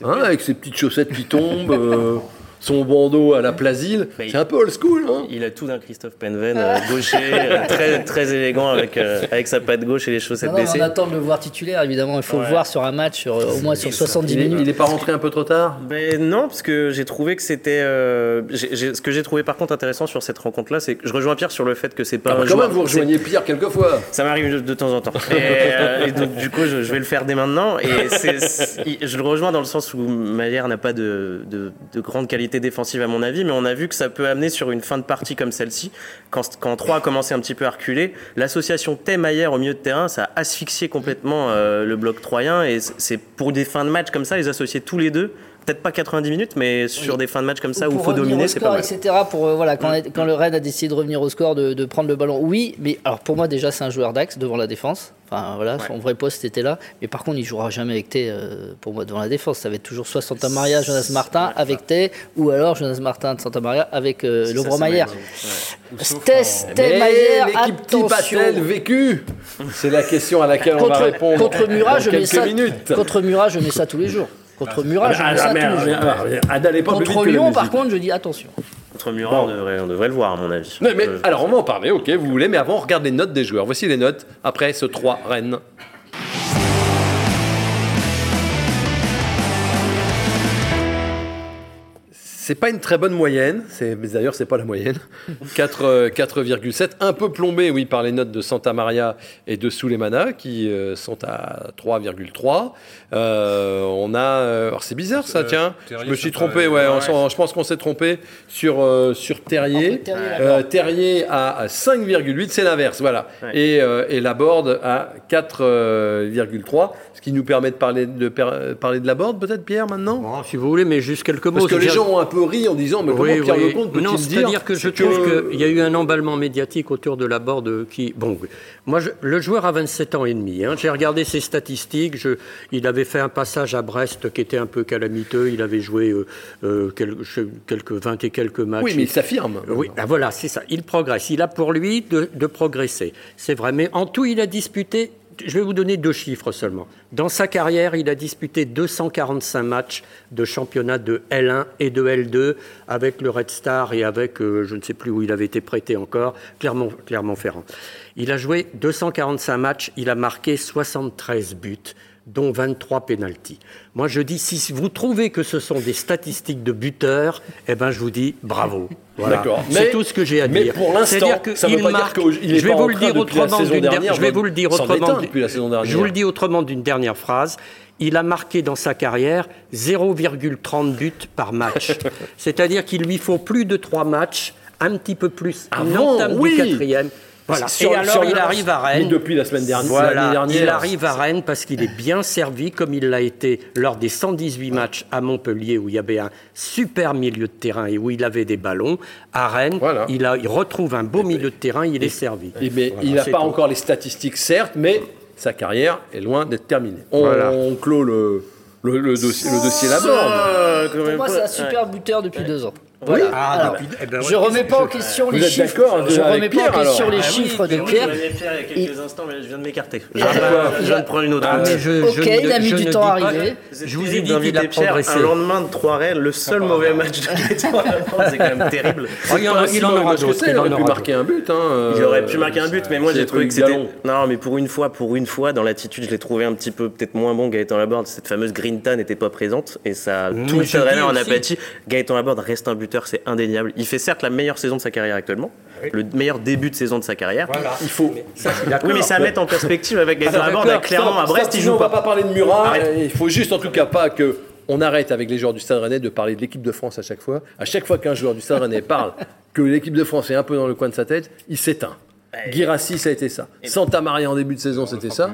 Hein, avec ses petites chaussettes qui tombent, euh, *laughs* son bandeau à la Plasile. Mais C'est un peu old school. Hein Il a tout d'un Christophe Penven, euh, gaucher, *laughs* euh, très, très élégant avec, euh, avec sa patte gauche et les chaussettes Non, non, baissées. on attend de le voir titulaire, évidemment. Il faut le voir sur un match, sur, au moins sur 70 il, est, minutes. il est pas rentré un peu trop tard? Ben non, parce que j'ai trouvé que c'était. euh, j'ai- j'ai- ce que j'ai trouvé par contre intéressant sur cette rencontre-là, c'est que je rejoins Pierre sur le fait que c'est pas Ah bah, un Quand joueur. même, vous rejoignez Pierre quelquefois. Ça m'arrive de, de temps en temps. Et, euh, et donc, du coup, je, je vais le faire dès maintenant. Et c'est- c'est- je le rejoins dans le sens où Maillard n'a pas de, de, de grande qualité défensive, à mon avis, mais on a vu que ça peut amener sur une fin de partie comme celle-ci, quand, quand 3 a commencé un petit peu à reculer, l'association Thé-Maillard au milieu de terrain, ça a asphyxié complètement euh, le bloc troyen. Et c'est pour des fins de match comme ça, les associer tous les deux. Peut-être pas 90 minutes, mais sur des fins de match comme ça où il faut dominer, c'est pas mal. etc. Pour, euh, voilà, quand, quand le Rennes a décidé de revenir au score, de, de prendre le ballon, oui, mais alors pour moi déjà c'est un joueur d'axe devant la défense. Enfin voilà, son vrai poste était là. Mais par contre, il jouera jamais avec Tay euh, pour moi devant la défense. Ça va être toujours soit Santa Maria, Jonas Martin avec Tay, ou alors Jonas Martin de Santa Maria avec euh, Lovro Maillère, l'équipe type attention. vécu? C'est la question à laquelle on va répondre contre Murat, je mets quelques ça. minutes. Contre Murat, je mets ça tous les jours. Contre Murat, je Ah, mets ça mais, tous les jours. ah, Contre Lyon, par contre, je dis attention. Contre Murat, on, devrait, on devrait le voir, à mon avis. Non, mais Euh, alors on va en parler, ok, vous voulez, mais avant on regarde les notes des joueurs. Voici les notes après ce 3 Rennes. C'est pas une très bonne moyenne, c'est, mais d'ailleurs c'est pas la moyenne. *laughs* 4, euh, 4,7, un peu plombé, oui, par les notes de Santa Maria et de Souleymana qui euh, sont à 3,3. Euh, on a, euh, alors c'est bizarre ça, Euh, tiens. Terrier, je me suis trompé, ouais, on ouais. s'en- je pense qu'on s'est trompé sur euh, sur Terrier. Terrier Euh, à à 5,8, c'est l'inverse, voilà. Ouais. Et, euh, et Laborde à 4,3, ce qui nous permet de parler de, parler de Laborde peut-être, Pierre, maintenant? Bon, si vous voulez, mais juste quelques mots. Parce que les gens ont un peu ri en disant, mais Oui, comment Pierre oui. Lecomte peut-il Non, dire c'est-à-dire que je trouve qu'il y a eu un emballement médiatique autour de la Borde qui... Bon, moi, je- le joueur a 27 ans et demi. hein. J'ai regardé ses statistiques. Je- il avait fait un passage à Brest qui était un peu calamiteux. Il avait joué euh, euh, quel- je- quelques 20 et quelques matchs. Oui, mais il s'affirme. Oui, ah, voilà, c'est ça. Il progresse. Il a pour lui de, de progresser. C'est vrai. Mais en tout, il a disputé. Je vais vous donner deux chiffres seulement. Dans sa carrière, il a disputé 245 matchs de championnat de L1 et de L2 avec le Red Star et avec, euh, je ne sais plus où il avait été prêté encore, Clermont- Clermont-Ferrand. il a joué 245 matchs, il a marqué 73 buts dont 23 pénalties. Moi, je dis, si vous trouvez que ce sont des statistiques de buteurs, eh ben, je vous dis bravo. *laughs* Voilà. C'est Mais- tout ce que j'ai à mais dire. pour l'instant, ça veut dire marque- qu'il est je vais pas vous le dire depuis la autrement saison d'une der- dernière, Je vais vous le dire autrement. déteindre depuis la saison dernière. Je vous le dis autrement d'une dernière phrase. Il a marqué dans sa carrière 0,30 buts par match. *laughs* C'est-à-dire qu'il lui faut plus de trois matchs, un petit peu plus. Entame oui. du quatrième. Voilà. Sur- Et alors, sur il arrive à Rennes. Mais depuis la semaine dernière, Voilà, l'année dernière. il arrive à Rennes parce qu'il est bien servi, comme il l'a été lors des 118 matchs à Montpellier, où il y avait un super milieu de terrain et où il avait des ballons. À Rennes, Voilà. il, a, il retrouve un beau milieu de terrain, il est servi. Voilà, il n'a pas tout. encore les statistiques, certes, mais sa carrière est loin d'être terminée. On, Voilà. on clôt le, le, le dossier, le Pour moi, c'est un super buteur depuis deux ans. Voilà. Ah, Alors, depuis- eh ben, je remets pas en question les êtes chiffres. Je remets pas Pierre, en question les Ah oui, chiffres de oui, Pierre. je venais de faire il y a quelques instants, mais je viens de m'écarter. Je Ah, viens de- je viens de prendre une autre Ah, route. mais je, Ok, je il a mis du temps à arriver. Je vous ai dit qu'il un lendemain de trois Rennes, le seul mauvais match de Gaëtan Laborde, c'est quand même terrible. *laughs* Ah, il en aura d'autres. il aurait pu marquer un but. hein, Il euh, aurait pu marquer un but, mais moi j'ai trouvé que c'était. Non, mais pour une fois, pour une fois, dans l'attitude, je l'ai trouvé un petit peu peut-être moins bon. Gaëtan Laborde, cette fameuse Grinta n'était pas présente et ça tout le rennais en apathie. Gaëtan Laborde reste un buteur, c'est indéniable. Il fait certes la meilleure saison de sa carrière actuellement, le meilleur début de saison de sa carrière. Voilà. Il faut. Ça, suis d'accord. Oui, mais ça à mettre en perspective avec Gaëtan Alors, Laborde, Stop, à Brest, stop, il sinon joue on va pas. pas parler de Murat. Arrête. Il faut juste en tout cas pas que on arrête avec les joueurs du Stade Rennais de parler de l'équipe de France à chaque fois. À chaque fois qu'un joueur du Stade Rennais *laughs* parle que l'équipe de France est un peu dans le coin de sa tête, il s'éteint. Guirassi, ça a été ça. Santa Maria en début de saison, c'était ça.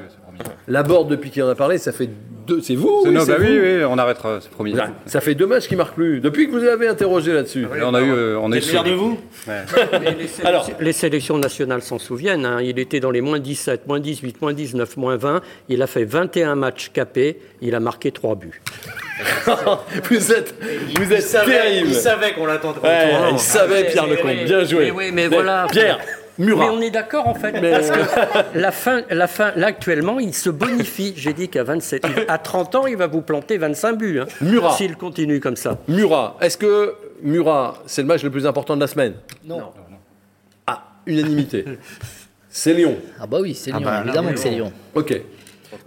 Laborde, depuis qu'il en a parlé, ça fait deux. C'est vous C'est oui, non, bah vous oui, oui, on arrêtera, c'est promis. Ouais, Ça fait deux matchs qui marquent plus. Depuis que vous avez interrogé là-dessus. Et on a eu, euh, on a eu Fier de vous Mais *laughs* les, sélections, Alors- les sélections nationales s'en souviennent. hein. Il était dans les moins 17, moins 18, moins 19, moins 20. Il a fait 21 matchs capés. Il a marqué 3 buts. *laughs* vous êtes, vous êtes terrible. Il savait qu'on l'attendrait. Ouais, il savait Pierre mais Lecomte. oui, Bien joué. mais oui, mais voilà. Pierre, Murat. Mais on est d'accord en fait, parce que la fin, la fin, là actuellement, il se bonifie. J'ai dit qu'à 27, à 30 ans, il va vous planter 25 buts. hein, Murat. S'il continue comme ça. Murat, est-ce que Murat, c'est le match le plus important de la semaine? Non. Ah, unanimité. c'est Lyon. Ah bah oui, c'est Lyon, bah, évidemment que c'est. Lyon. Ok.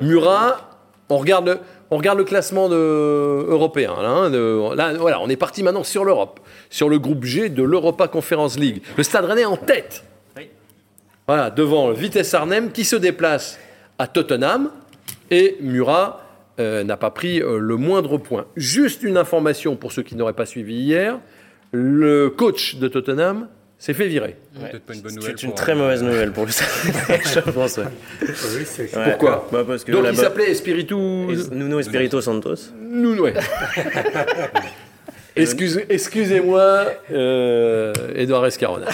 Murat, on regarde le, on regarde le classement de, européen. Là, hein, de- là, voilà, on est parti maintenant sur l'Europe, sur le groupe G de l'Europa Conference League. Le Stade Rennais en tête. Oui. Voilà, devant Vitesse Arnhem qui se déplace à Tottenham et Murat euh, n'a pas pris euh, le moindre point. Juste une information pour ceux qui n'auraient pas suivi hier le coach de Tottenham s'est fait virer. Peut-être pas une bonne nouvelle. C'est une très mauvaise nouvelle pour le *laughs* je pense. ouais. Ouais. Pourquoi Bah, parce que Donc la il s'appelait Espiritu Es- Nuno Espirito Santos. Nous, ouais. *laughs* Excuse- Excusez-moi, euh, Edouard Escarona.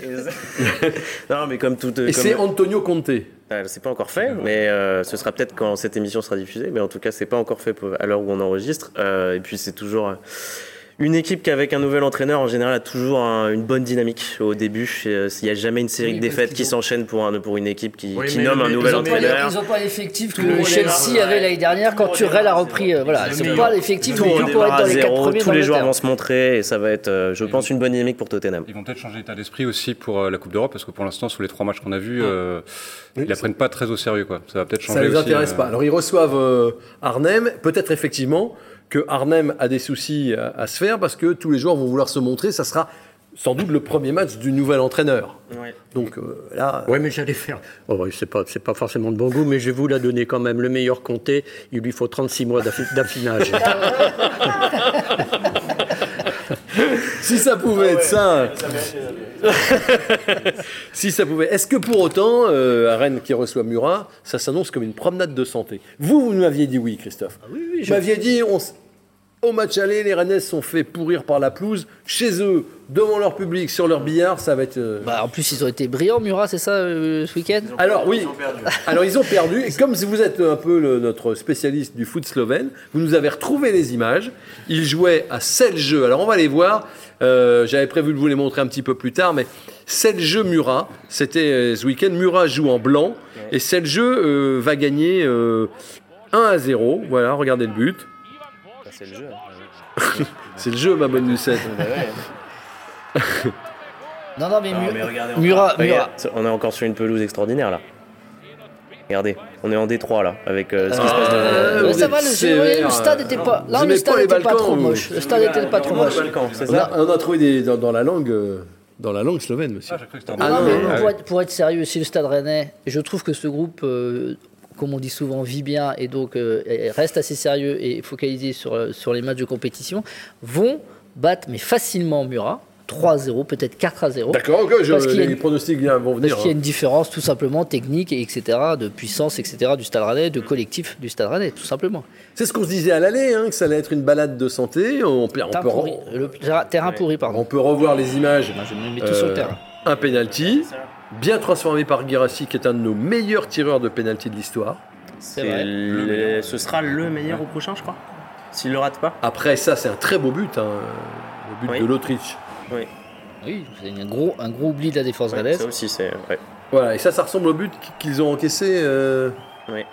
*laughs* non, mais comme tout. Et c'est Antonio Conte. Euh, C'est pas encore fait, mais euh, ce sera peut-être quand cette émission sera diffusée. Mais en tout cas, c'est pas encore fait à l'heure où on enregistre. Euh, et puis, c'est toujours euh, une équipe qui, avec un nouvel entraîneur, en général, a toujours un- une bonne dynamique au début. Euh, Il n'y a jamais une série Oui, de défaites qui s'enchaînent pour, un, pour une équipe qui, Oui, qui mais nomme un nouvel Ils n'ont pas, entraîneur. ils ont pas l'effectif que le Chelsea avait l'année dernière quand Turel a repris. euh, voilà, ils n'ont pas l'effectif Tout pour être dans à les quatre zéro, premiers tous les joueurs vont se montrer et ça va être, euh, je pense, une bonne dynamique pour Tottenham. Ils vont peut-être changer d'état d'esprit aussi pour euh, la Coupe d'Europe parce que pour l'instant, sur les trois matchs qu'on a vus, ils la prennent pas très au sérieux. Quoi. Ça va peut-être changer. Ça ne les intéresse pas. Alors ils reçoivent Arnhem. Peut-être effectivement que Arnhem a des soucis à, à se faire parce que tous les joueurs vont vouloir se montrer. Ça sera sans doute le premier match du nouvel entraîneur. Donc euh, là, Oui, mais j'allais faire. Oh, oui, c'est pas, c'est pas forcément de bon goût, mais je vais vous la donner quand même. Le meilleur compté, il lui faut 36 mois d'affi- d'affinage. *laughs* si ça pouvait être ça. Si ça pouvait. Est-ce que pour autant, euh, à Rennes qui reçoit Murat, ça s'annonce comme une promenade de santé? Vous, vous m'aviez dit oui, Christophe. oui, oui, Vous je- m'aviez dit, on s- au match aller, les Rennais se sont fait pourrir par la pelouse. Chez eux, devant leur public, sur leur billard, ça va être. euh, Bah, en plus, ils ont été brillants, Murat, c'est ça, euh, ce week-end? Alors oui, *laughs* alors ils ont perdu. Et comme vous êtes un peu le- notre spécialiste du foot slovène, vous nous avez retrouvé les images. Ils jouaient à 7 jeux. Alors on va les voir. Euh, J'avais prévu de vous les montrer un petit peu plus tard, mais 7 jeux Murat. C'était euh, ce week-end. Murat joue en blanc. Et 7 jeux euh, va gagner euh, 1 à 0. Voilà, regardez le but. C'est le jeu. *laughs* C'est le jeu, ma bonne Lucette. Non, non, mais, Mu- mais regardez, Murat, Murat. On est encore sur une pelouse extraordinaire là. Regardez, on est en Détroit là, avec euh, ce qui se passe devant. Euh, vous ça va, le, sévère, le stade n'était pas. vous Là, aimez le pas stade les pas Balkans, trop vous moche. Le stade n'était pas trop moche. c'est On ça a, on a trouvé des, dans, dans la langue, euh, dans la langue slovène, monsieur. Ah, Non, non, Ah, mais non, non, pour, être, pour être sérieux, si le Stade Rennais, je trouve que ce groupe, euh, comme on dit souvent, vit bien et donc euh, et reste assez sérieux et focalisé sur, euh, sur les matchs de compétition, vont battre mais facilement Murat, 3-0, peut-être 4-0. D'accord, ok, je- Parce qu'il y a les une- pronostics vont venir. Parce qu'il y a hein. une différence tout simplement technique, et etc., de puissance, etc., du Stade Rennais, de collectif du Stade Rennais, tout simplement. C'est ce qu'on se disait à l'aller, hein, que ça allait être une balade de santé. On peut, on Terrain peut, pourri, re- le terrain- terrain pourri, pardon. on peut revoir les images. Moi, je me mets tout sur le Euh, terrain. Un penalty, bien transformé par Guirassi, qui est un de nos meilleurs tireurs de penalty de l'histoire. C'est C'est vrai. le- Ce sera le meilleur au prochain, je crois. S'il le rate pas. Après ça, c'est un très beau but. hein. le but Oui. de l'Autriche. Oui, Oui, c'est un gros, un gros oubli de la défense Ouais, ça aussi, c'est. Ouais. Voilà, et ça, ça ressemble au but qu'ils ont encaissé euh,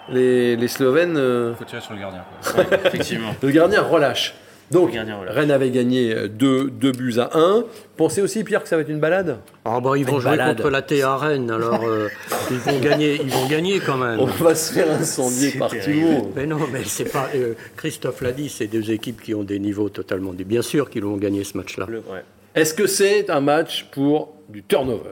les, les Slovènes. euh, Il faut tirer sur le gardien. quoi. Ouais, effectivement. *laughs* le gardien relâche. Donc, gardien. Rennes avait gagné 2 buts à 1. Pensez aussi, Pierre, que ça va être une balade? Ah bah, ils vont Une jouer balade. contre la TA Rennes, alors euh, *laughs* ils, vont gagner, ils vont gagner quand même. On va se faire incendier par. Mais non, mais c'est pas. euh, Christophe l'a dit, c'est deux équipes qui ont des niveaux totalement. différents. Bien sûr qu'ils vont gagner ce match-là. Ouais, Est-ce que c'est un match pour du turnover?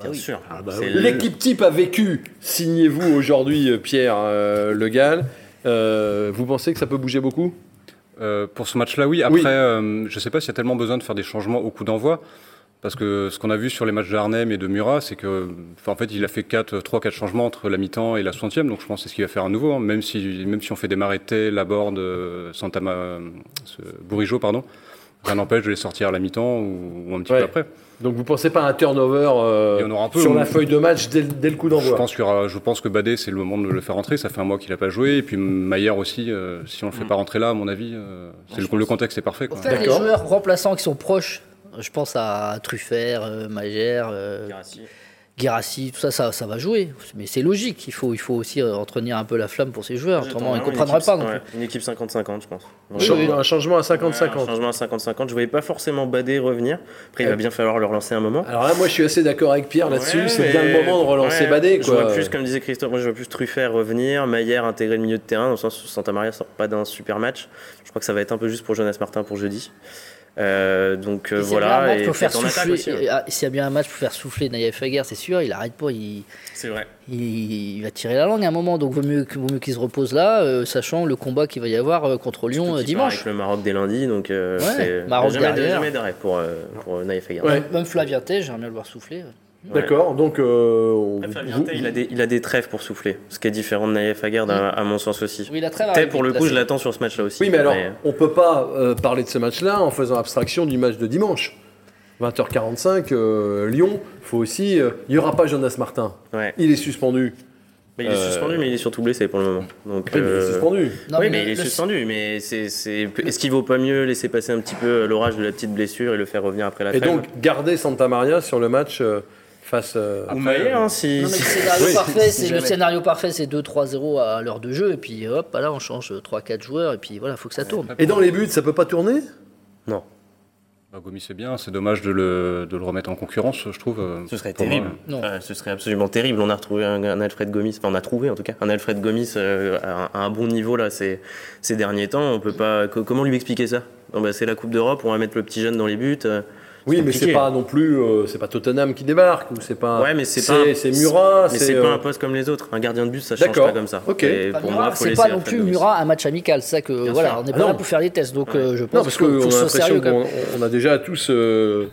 Bien sûr. Ah bah oui. L'équipe type a vécu, signez-vous aujourd'hui, euh, Pierre euh, Le Gall. Euh, vous pensez que ça peut bouger beaucoup? Euh, pour ce match-là, oui. Après, Oui. euh, je ne sais pas s'il y a tellement besoin de faire des changements au coup d'envoi. Parce que ce qu'on a vu sur les matchs d'Arnhem et de Murat, c'est que, en fait, il a fait 3-4 changements entre la mi-temps et la 60e. Donc je pense que c'est ce qu'il va faire à nouveau. hein. Même, si, même si on fait démarrer Tay, Laborde, Santama, euh, Bourigeau, pardon. Rien n'empêche de les sortir à la mi-temps ou, ou un petit Ouais. peu après. Donc vous pensez pas à un turnover euh, un peu, sur ou- la feuille de match dès, dès le coup Je d'envoi pense, aura- je pense que Badé, c'est le moment de le faire rentrer. Ça fait un mois qu'il n'a pas joué. Et puis Maillard aussi, euh, si on ne le fait pas rentrer là, à mon avis, euh, c'est le, le contexte est parfait. Quoi. faire les joueurs remplaçants qui sont proches, je pense à Truffert, euh, Euh. Guirassy, tout ça, ça, ça va jouer. Mais c'est logique, il faut, il faut aussi euh, entretenir un peu la flamme pour ces joueurs. Autrement, ils ne vraiment pas une non équipe- plus. ouais, Une équipe 50-50, je pense. Un changement- Un changement à Ouais, 50-50. un changement à 50-50. Je voyais pas forcément Badé revenir. Après, il va bien falloir le relancer un moment. Alors là, moi, je suis assez d'accord avec Pierre là-dessus. C'est bien le moment de relancer Badé. Je Quoi. vois plus, comme disait Christophe, moi je vois plus Truffert revenir, Maillère intégrer le milieu de terrain, dans le sens où Santa Maria sort pas d'un super match. Je crois que ça va être un peu juste pour Jonas Martin pour jeudi. Euh, donc euh, Et s'il y a bien un voilà, match et pour faire souffler, et, ah, s'il y a bien un match pour faire souffler Naïef Faguer, c'est sûr, il arrête pas, il, C'est vrai. il, il va tirer la langue à un moment, donc vaut mieux, vaut mieux qu'il se repose là, euh, sachant le combat qu'il va y avoir euh, contre Lyon euh, dimanche. Avec le Maroc dès lundi, donc euh, Ouais, c'est Maroc jamais, derrière. jamais d'arrêt pour, euh, pour Naïef Aguirre. Ouais. Même Flavien Tay, j'aimerais bien le voir souffler. D'accord. Donc, euh, on- il, a des, il a des trêves pour souffler, ce qui est différent de Naïef Aguirre, à, à mon sens aussi. Oui, la trêve arrive pour le coup, je l'attends sur ce match-là aussi. Oui, mais alors, on peut pas euh, parler de ce match-là en faisant abstraction du match de dimanche. 20h45, euh, Lyon, faut aussi. euh, Il y aura pas Jonas Martin. Ouais. Il est suspendu. Mais il est Euh, suspendu, mais il est surtout blessé pour le moment. Donc, Oui, mais il est euh, suspendu. Non, oui, mais mais le- il est le- suspendu. Mais c'est, c'est... est-ce qu'il vaut pas mieux laisser passer un petit peu l'orage de la petite blessure et le faire revenir après la Et donc, garder Santa Maria sur le match euh, face. euh, Ou Maillard, hein, si. Non, mais le scénario Oui, parfait, si c'est le jamais. scénario parfait, c'est 2-3-0 à l'heure de jeu, et puis hop, là on change 3-4 joueurs, et puis voilà, faut que ça tourne. Et dans les buts, ça peut pas tourner? Non, Bah, Gomis, c'est bien. C'est dommage de le, de le remettre en concurrence, je trouve. euh, ce serait pour terrible. Non. Euh, ce serait absolument terrible. On a retrouvé un, un Alfred Gomis, enfin on a trouvé en tout cas un Alfred Gomis euh, à, un- à un bon niveau là ces, ces derniers temps. On peut pas. co- comment lui expliquer ça? Bah, C'est la Coupe d'Europe, on va mettre le petit jeune dans les buts. euh, Oui, mais c'est pas non plus. euh, c'est pas Tottenham qui débarque ou c'est pas. Ouais, mais c'est pas un- C'est Murat. Mais c'est pas euh, un poste comme les autres. Un gardien de but, ça change pas comme ça. Ok. Pour Murat, moi, c'est pas non plus. Murat un match amical, c'est ça que Bien voilà, sûr. on n'est Ah pas là non. pour faire les tests, donc Ouais. euh, je Non, pense parce qu'il faut, qu'on a l'impression qu'on a déjà tous euh,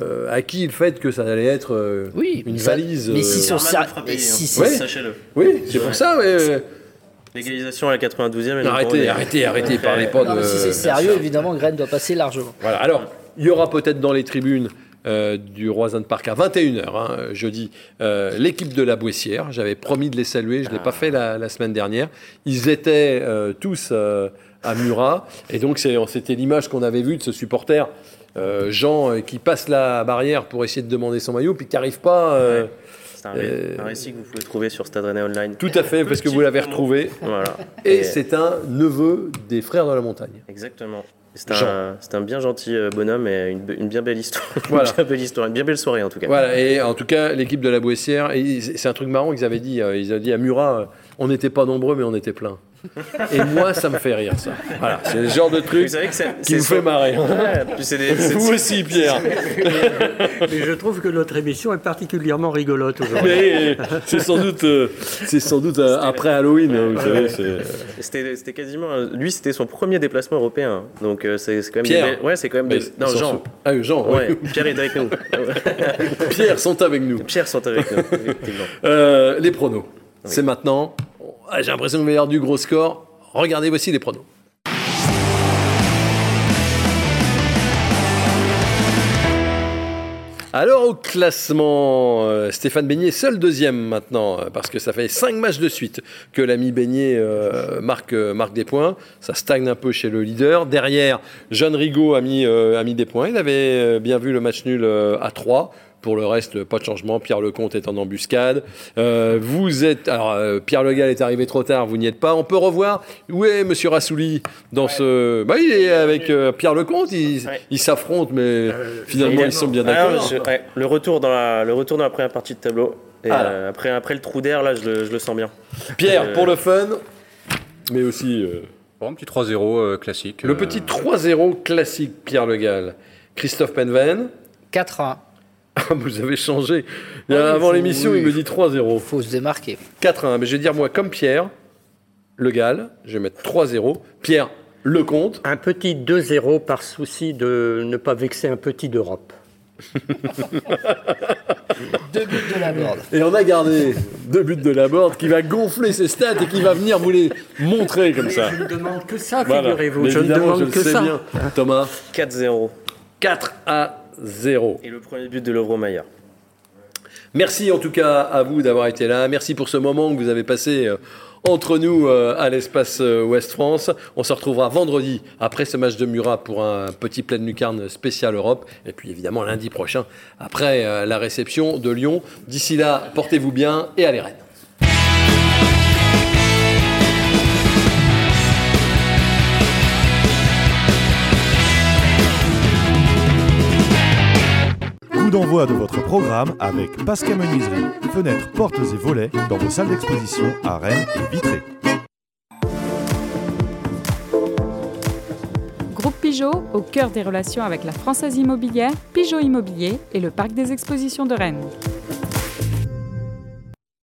euh, acquis le fait que ça allait être euh, Oui, une ça- valise. mais euh, sérieux, frapper, mais si, hein. si- Ouais. Sachez-le. Oui, c'est pour ça. ouais. L'égalisation à la 92e. elle est Arrêtez, pour- arrêtez, arrêtez, parlez pas non, de. mais si c'est sérieux, évidemment, Graine doit passer largement. Voilà. Alors, il y aura peut-être dans les tribunes euh, du Roisin de Parc à 21h, hein, jeudi, euh, l'équipe de la Boissière. J'avais promis de les saluer, je ne l'ai pas fait la, la semaine dernière. Ils étaient euh, tous euh, à Murat. Et donc, c'était l'image qu'on avait vue de ce supporter. euh, Jean euh, qui passe la barrière pour essayer de demander son maillot, puis qui n'arrive pas. euh, C'est un, ré- Euh, un récit que vous pouvez trouver sur Stade Rennais Online. Tout à fait, parce que vous l'avez retrouvé. Voilà. Et c'est un neveu des frères de la montagne. Exactement. C'est un, bien gentil euh, bonhomme et une, bien belle histoire. *laughs* Voilà. une bien belle histoire, une bien belle soirée en tout cas. Voilà, et en tout cas, l'équipe de la Boissière, et c'est un truc marrant qu'ils avaient dit. euh, Ils avaient dit à Murat, euh, on n'était pas nombreux, mais on était plein. Et moi, ça me fait rire, ça. Voilà, c'est le genre de truc qui me son- fait marrer. Ouais, puis c'est des- c'est- Vous aussi, Pierre. Mais je trouve que notre émission est particulièrement rigolote aujourd'hui. Mais c'est sans doute, euh, c'est sans doute euh, après Halloween, hein, vous savez. c'est- C'était, c'était quasiment. un- Lui, c'était son premier déplacement européen. Donc euh, c'est, c'est quand même. Pierre. des belles- Ouais, c'est quand même. Mais des- ils Non, sont Jean. sous- Ah, Jean, Ouais, oui. Pierre est avec nous. Pierre sont avec nous. Pierre sont avec nous, *laughs* effectivement. Euh, les pronos. C'est maintenant. J'ai l'impression va y avoir du gros score. Regardez, voici les pronos. Alors au classement, euh, Stéphane Beignet seul deuxième maintenant, euh, parce que ça fait cinq matchs de suite que l'ami Beignet euh, marque, des points. Ça stagne un peu chez le leader. Derrière, Jeanne Rigaud a mis, a mis des points. Il avait bien vu le match nul à 3. Pour le reste, pas de changement. Pierre Lecomte est en embuscade. Euh, vous êtes. Alors, euh, Pierre Legal est arrivé trop tard, vous n'y êtes pas. On peut revoir. Où est Monsieur Rassouli dans ce. Bah, il est avec euh, Pierre Lecomte. Ils Ouais. s'affrontent, mais finalement, ils sont bien Ah, d'accord. ouais, le, retour dans la, le retour dans la première partie de tableau. Et Ah. euh, après, après le trou d'air, là, je le, je le sens bien. Pierre, Euh, pour le fun, mais aussi euh, Bon, un petit 3-0 euh, classique. le euh, petit 3-0 classique, Pierre Legal. Christophe Penven. 4-1. *laughs* Ah, vous avez changé. Avant faut- l'émission, oui. il me dit 3-0. faut se démarquer. 4-1. Mais je vais dire, moi, comme Pierre, Legal, je vais mettre 3-0. Pierre, Lecomte. Un petit 2-0 par souci de ne pas vexer un petit d'Europe. *laughs* Deux buts de la board. Et on a gardé deux buts de la board qui va gonfler ses stats et qui va venir vous les montrer comme ça. Je ne demande que ça, Voilà. figurez-vous. Mais Je ne demande je le que sais ça. bien. Thomas, 4-0. 4 à 0. Et le premier but de l'Euromayer. Merci en tout cas à vous d'avoir été là. Merci pour ce moment que vous avez passé euh, entre nous euh, à l'espace euh, Ouest France. On se retrouvera vendredi après ce match de Murat pour un petit pleine lucarne spécial Europe. Et puis évidemment lundi prochain après la réception de Lyon. D'ici là, portez-vous bien et allez Rennes. D'envoi de votre programme avec Pascal Menuiserie, fenêtres, portes et volets dans vos salles d'exposition à Rennes et Vitré. Groupe Pigeot, au cœur des relations avec la Française Immobilière, Pigeot Immobilier et le Parc des Expositions de Rennes.